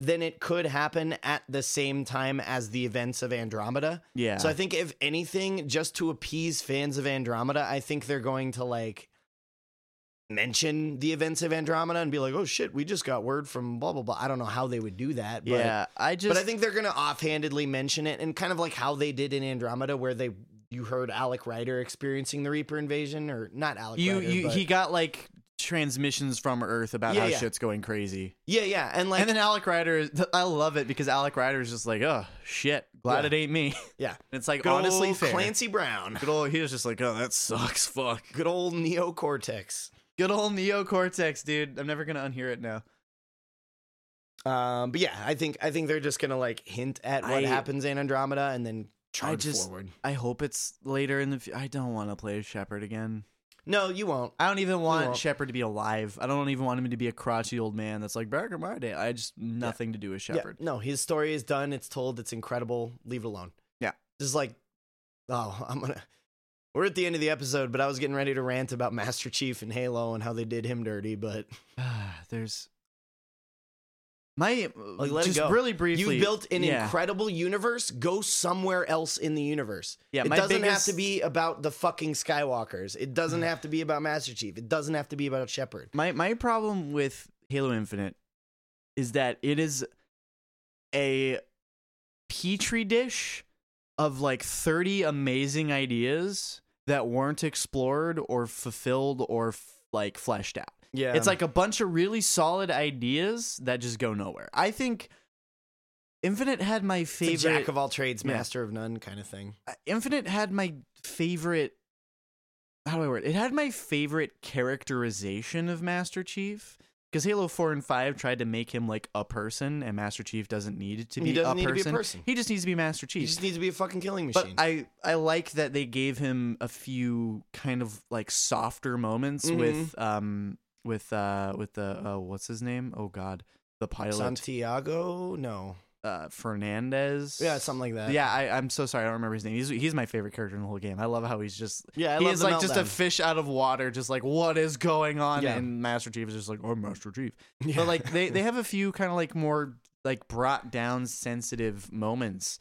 then it could happen at the same time as the events of Andromeda. Yeah. So I think if anything, just to appease fans of Andromeda, I think they're going to like mention the events of Andromeda and be like, "Oh shit, we just got word from blah blah blah." I don't know how they would do that, but yeah, I just but I think they're going to offhandedly mention it and kind of like how they did in Andromeda where they you heard Alec Ryder experiencing the Reaper invasion or not Alec you Ryder, you but- he got like transmissions from Earth about Yeah, how yeah. shit's going crazy. Yeah, yeah, and like and then Alec Ryder, I love it because Alec Ryder is just like, oh shit, glad Yeah. it ain't me. Yeah. it's like good honestly old fair. Clancy Brown. Good old, he was just like, oh, that sucks. Fuck. Good old Neo Cortex. Good old Neo Cortex, dude. I'm never gonna unhear it now. Um, but yeah, I think I think they're just gonna like hint at what I- happens in Andromeda and then charge just- forward. I hope it's later in the. F- I don't want to play Shepard again. No, you won't. I don't even want. Shepard to be alive. I don't even want him to be a crotchety old man that's like back in my day. I just nothing to do with Shepard. Yeah, no, his story is done. It's told. It's incredible. Leave it alone. Yeah. Just like, oh, I'm gonna. We're at the end of the episode, but I was getting ready to rant about Master Chief and Halo and how they did him dirty, but There's my Like, let it go. really briefly. you built an yeah. incredible universe. Go somewhere else in the universe. Yeah, it doesn't biggest- have to be about the fucking Skywalkers. It doesn't mm. have to be about Master Chief. It doesn't have to be about Shepard. My my problem with Halo Infinite is that it is a petri dish of like 30 amazing ideas that weren't explored or fulfilled or f- like fleshed out. Yeah, It's like a bunch of really solid ideas that just go nowhere. I think Infinite had my favorite jack of all trades, Yeah. master of none kind of thing. uh, Infinite had my favorite. How do I word? it? It had my favorite characterization of Master Chief because Halo Four and Five tried to make him like a person, and Master Chief doesn't need to He be, doesn't a, need to be a person. person. He just needs to be Master Chief. He just needs to be a fucking killing machine. But. I I like that they gave him a few kind of like softer moments Mhm. with um with uh with the uh, what's his name? Oh God, the pilot Santiago, no, uh Fernandez. yeah, something like that. Yeah, I, I'm so sorry. I don't remember his name. He's he's my favorite character in the whole game. I love how he's just yeah. I he love is like just a fish out of water, just like what is going on? Yeah. And Master Chief is just like, oh, Master Chief. Yeah. But like they they have a few kind of like more like brought down sensitive moments,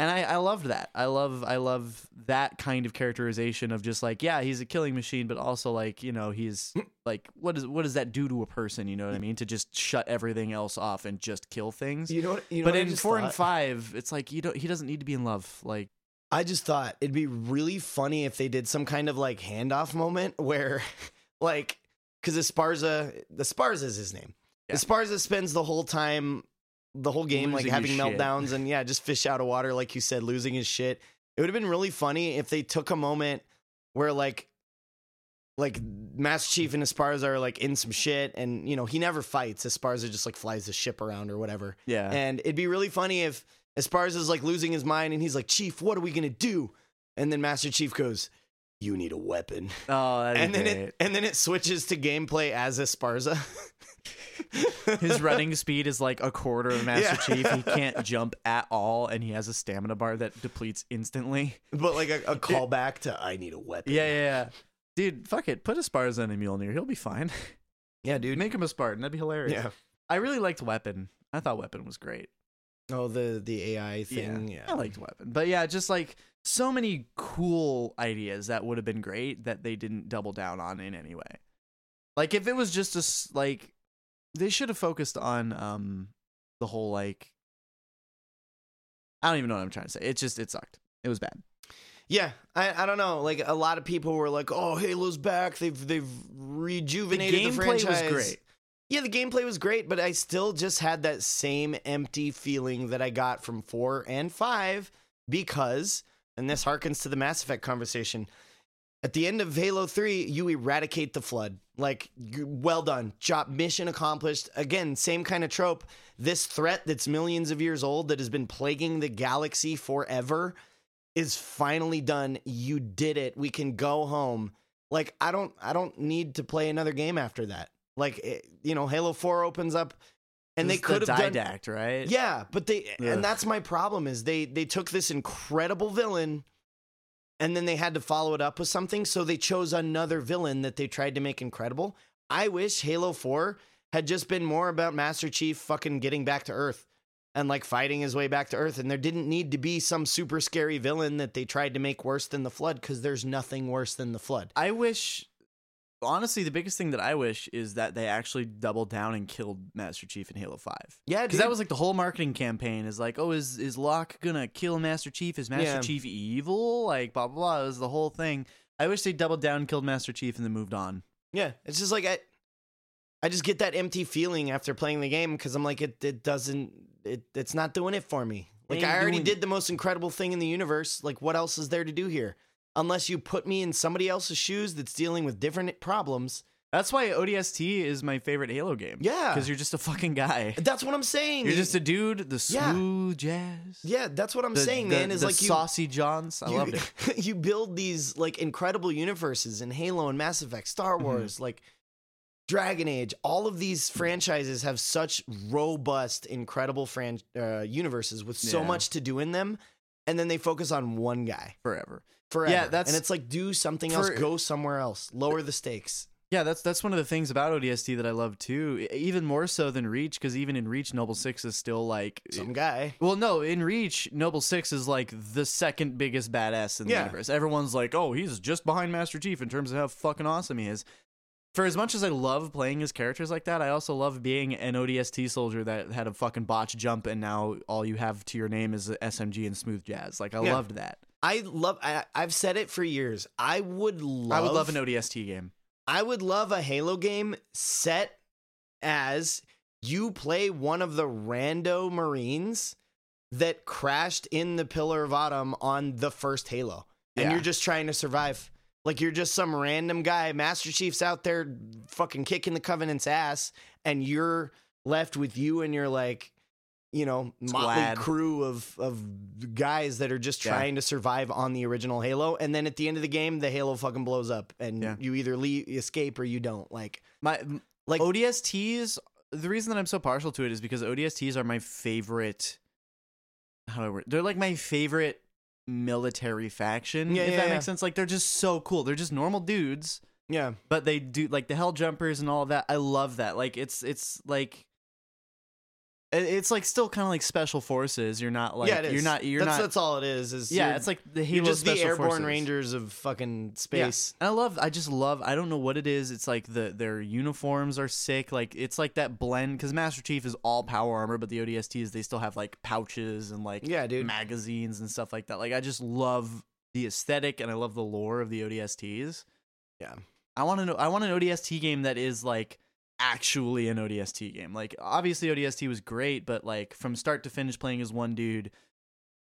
and I I loved that. I love I love that kind of characterization of just like yeah, he's a killing machine, but also like you know he's like what is what does that do to a person? You know what I mean? To just shut everything else off and just kill things. you know what? You know but in four and five, it's like you don't. He doesn't need to be in love. Like I just thought it'd be really funny if they did some kind of like handoff moment where, like, because Esparza, the Sparza is his name. Yeah. Esparza spends the whole time, the whole game, like having his shit. meltdowns and yeah, just fish out of water, like you said, losing his shit. It would have been really funny if they took a moment where like, like Master Chief and Esparza are like in some shit, and you know he never fights. Esparza just like flies the ship around or whatever. yeah, And it'd be really funny if Esparza's like losing his mind and he's like, Chief, what are we gonna do? And then Master Chief goes, You need a weapon. oh, and then great. it and then it switches to gameplay as Esparza. His running speed is like a quarter of Master Yeah. Chief. He can't jump at all, and he has a stamina bar that depletes instantly. but like a, a callback to I need a weapon. Yeah, yeah, yeah. Dude, fuck it. Put a Sparza in a Mjolnir. He'll be fine. Yeah, dude. Make him a Spartan. That'd be hilarious. Yeah. I really liked Weapon. I thought Weapon was great. Oh, the the AI thing. Yeah. I liked Weapon. But yeah, just like so many cool ideas that would have been great that they didn't double down on in any way. Like if it was just a like they should have focused on um the whole like I don't even know what I'm trying to say. It just it sucked. It was bad. Yeah, I, I don't know. Like a lot of people were like, "Oh, Halo's back. They've they've rejuvenated the, gameplay was franchise." great. Yeah, the gameplay was great, but I still just had that same empty feeling that I got from four and five because, and this harkens to the Mass Effect conversation. At the end of Halo 3, you eradicate the flood. Like, well done. Job, mission accomplished. Again, same kind of trope. This threat that's millions of years old that has been plaguing the galaxy forever is finally done. You did it. We can go home. Like, I don't, I don't need to play another game after that. Like, it, you know, Halo 4 opens up and they could the have done didact, right? yeah, but they Ugh. and that's my problem is they they took this incredible villain and then they had to follow it up with something, so they chose another villain that they tried to make incredible. I wish Halo 4 had just been more about Master Chief fucking getting back to Earth and like fighting his way back to Earth and there didn't need to be some super scary villain that they tried to make worse than the flood cuz there's nothing worse than the flood. I wish honestly the biggest thing that I wish is that they actually doubled down and killed Master Chief in Halo 5. Yeah, Because that was like the whole marketing campaign is like, oh, is is Locke gonna kill Master Chief? Is Master Yeah. Chief evil? Like blah blah blah. It was the whole thing. I wish they doubled down, killed Master Chief, and then moved on. Yeah, it's just like I, I just get that empty feeling after playing the game because I'm like it. It doesn't. It it's not doing it for me. Like I already doing- did the most incredible thing in the universe. Like what else is there to do here? Unless you put me in somebody else's shoes that's dealing with different problems. That's why ODST is my favorite Halo game. Yeah. because you're just a fucking guy. That's what I'm saying. You're just a dude. The Yeah. smooth jazz. yeah. That's what I'm The, saying, the- man. Is the like you. saucy Johns. I you, loved it. you build these like incredible universes in Halo and Mass Effect, Star Mm-hmm. Wars, like Dragon Age. All of these franchises have such robust, incredible fran- uh, universes with so Yeah. much to do in them, and then they focus on one guy. forever. Forever. Yeah, that's- and it's like do something else, go somewhere else, lower the stakes. Yeah, that's that's one of the things about ODST that I love too. Even more so than Reach, because even in Reach, Noble Six is still like. Eh, Some guy. Well, no, in Reach, Noble Six is like the second biggest badass in the Yeah. universe. Everyone's like, "Oh, he's just behind Master Chief in terms of how fucking awesome he is." For as much as I love playing as characters like that, I also love being an ODST soldier that had a fucking botch jump, and now all you have to your name is SMG and smooth jazz. Like I Yeah. loved that. I love. I, I've said it for years. I would love. I would love an ODST game. I would love a Halo game set as you play one of the rando Marines that crashed in the Pillar of Autumn on the first Halo. And Yeah. you're just trying to survive. Like you're just some random guy. Master Chief's out there fucking kicking the Covenant's ass, and you're left with you and your like, you know, motley Squad. crew of of guys that are just Yeah. trying to survive on the original Halo. And then at the end of the game, the Halo fucking blows up, and Yeah. you either leave, escape or you don't. Like, My like ODSTs. The reason that I'm so partial to it is because ODSTs are my favorite. How do I word? They're like my favorite military faction. Yeah, if yeah, that makes sense. Like they're just so cool. They're just normal dudes, yeah, but they do like the hell jumpers and all of that. I love that. Like it's it's like. It- It's like still kind of like special forces. You're not like yeah, it is. you're not you're that's, not That's all it is. Is yeah. It's like the you're Halo just the airborne forces. rangers of fucking Yeah. space. And I love I just love I don't know what it is. It's like the their uniforms are sick. Like it's like that blend cuz Master Chief is all power armor but the ODSTs they still have like pouches and like Yeah, dude. magazines and stuff like that. Like I just love the aesthetic and I love the lore of the ODSTs. Yeah. I want to know I want an ODST game that is like actually an ODST game. Like obviously ODST was great, but like from start to finish playing as one dude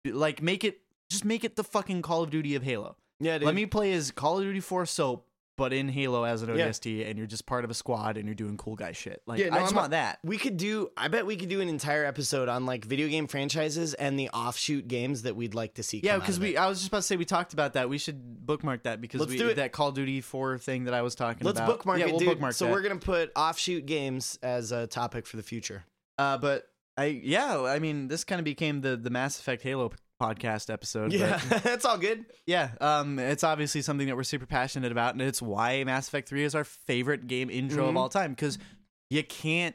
like make it just make it the fucking Call of Duty of Halo. Yeah, dude. Let me play as Call of Duty 4 Soap, but in Halo as an Yeah. ODST, and you're just part of a squad and you're doing cool guy shit. Like Yeah, no, I just I'm a- want that. We could do. I bet we could do an entire episode on like video game franchises and the offshoot games that we'd like to see. Yeah, because we. I was just about to say we talked about that. We should bookmark that because Let's we do it. that Call of Duty 4 thing that I was talking about. let's bookmark yeah, it, we'll dude. bookmark so that. we're gonna put offshoot games as a topic for the future. uh but I yeah, I mean this kind of became the the Mass Effect Halo podcast episode. Yeah, that's all good. Yeah, um, it's obviously something that we're super passionate about, and it's why Mass Effect Three is our favorite game intro of Mhm. all time. Because you can't,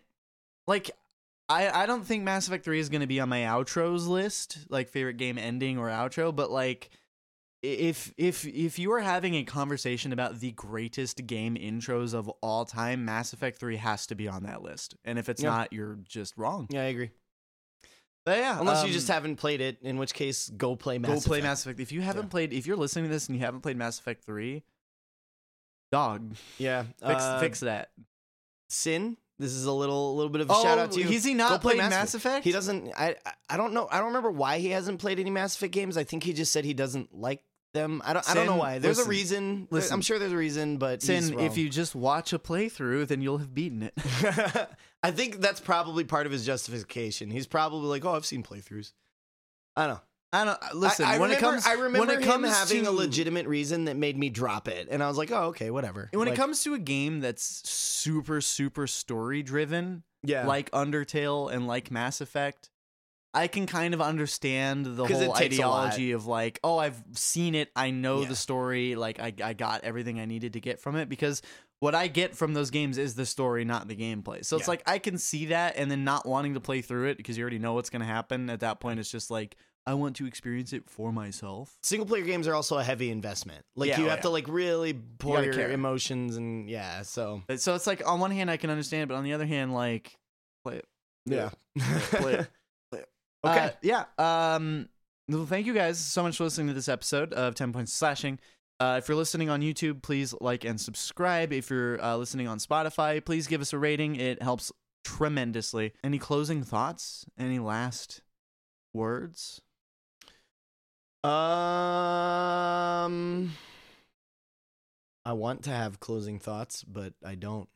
like, I I don't think Mass Effect Three is going to be on my outros list, like favorite game ending or outro. But like, if if if you are having a conversation about the greatest game intros of all time, Mass Effect Three has to be on that list. And if it's Yeah. not, you're just wrong. Yeah, I agree. But yeah, Unless you um, just haven't played it, in which case go play Mass. Effect. Go play Mass Effect. If you haven't Yeah. played, if you're listening to this and you haven't played Mass Effect Three, dog, Yeah, fix uh, fix that. Sin. This is a little little bit of a shout out to you. Has he not play played Mass, Effect? He doesn't. I- I don't know. I don't remember why he hasn't played any Mass Effect games. I think he just said he doesn't like them. I don't. I don't know why. There's listen, a reason. listen. I'm sure there's a reason, but Sin, if you just watch a playthrough, then you'll have beaten it. I think that's probably part of his justification. He's probably like, "Oh, I've seen playthroughs." I don't know. I don't uh, listen. I, I when remember, it comes, I remember when it him comes having to, a legitimate reason that made me drop it, and I was like, "Oh, okay, whatever." When Like, it comes to a game that's super super story driven, yeah, like Undertale and like Mass Effect, I can kind of understand the whole takes a lot. ideology of like, oh, I've seen it, I know Yeah. the story, like I I got everything I needed to get from it because what I get from those games is the story, not the gameplay. So it's like I can see that and then not wanting to play through it because you already know what's going to happen. At that point, it's just like I want to experience it for myself. single player games are also a heavy investment. Like Yeah, you oh, have yeah. to like really pour gotta your care. emotions and yeah. So So it's like on one hand I can understand, but on the other hand, like play it. yeah, Play it. Okay. Uh, yeah. Um. Well, thank you guys so much for listening to this episode of Ten Points Slashing. Uh, if you're listening on YouTube, please like and subscribe. If you're uh, listening on Spotify, please give us a rating. It helps tremendously. Any closing thoughts? Any last words? um, I want to have closing thoughts, but I don't.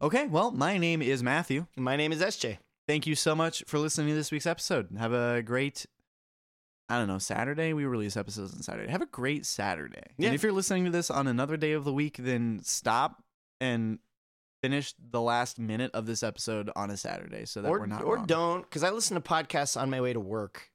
Okay. Well, my name is Matthew. My name is SJ. Thank you so much for listening to this week's episode. Have a great. I don't know, Saturday? We release episodes on Saturday. Have a great Saturday. Yeah. And if you're listening to this on another day of the week, then stop and finish the last minute of this episode on a Saturday so that or we're not or wrong. don't because I listen to podcasts on my way to work.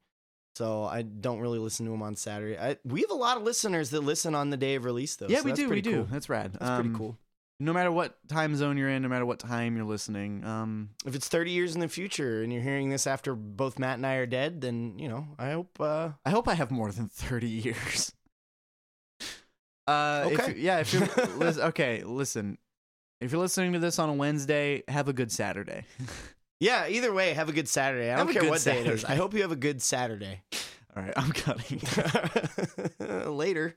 So I don't really listen to them on Saturday. I, we have a lot of listeners that listen on the day of release, though. yeah, so we do. We do. Cool. That's rad. That's Um, pretty cool. No matter what time zone you're in, no matter what time you're listening. Um, If it's 30 years in the future and you're hearing this after both Matt and I are dead, then you know I hope. Uh, I hope I have more than 30 years. Uh, if Okay. you- yeah. If you're lis- okay, listen. If you're listening to this on a Wednesday, have a good Saturday. yeah. Either way, have a good Saturday. I Have don't care what day it is. I hope you have a good Saturday. All right, I'm cutting. Later.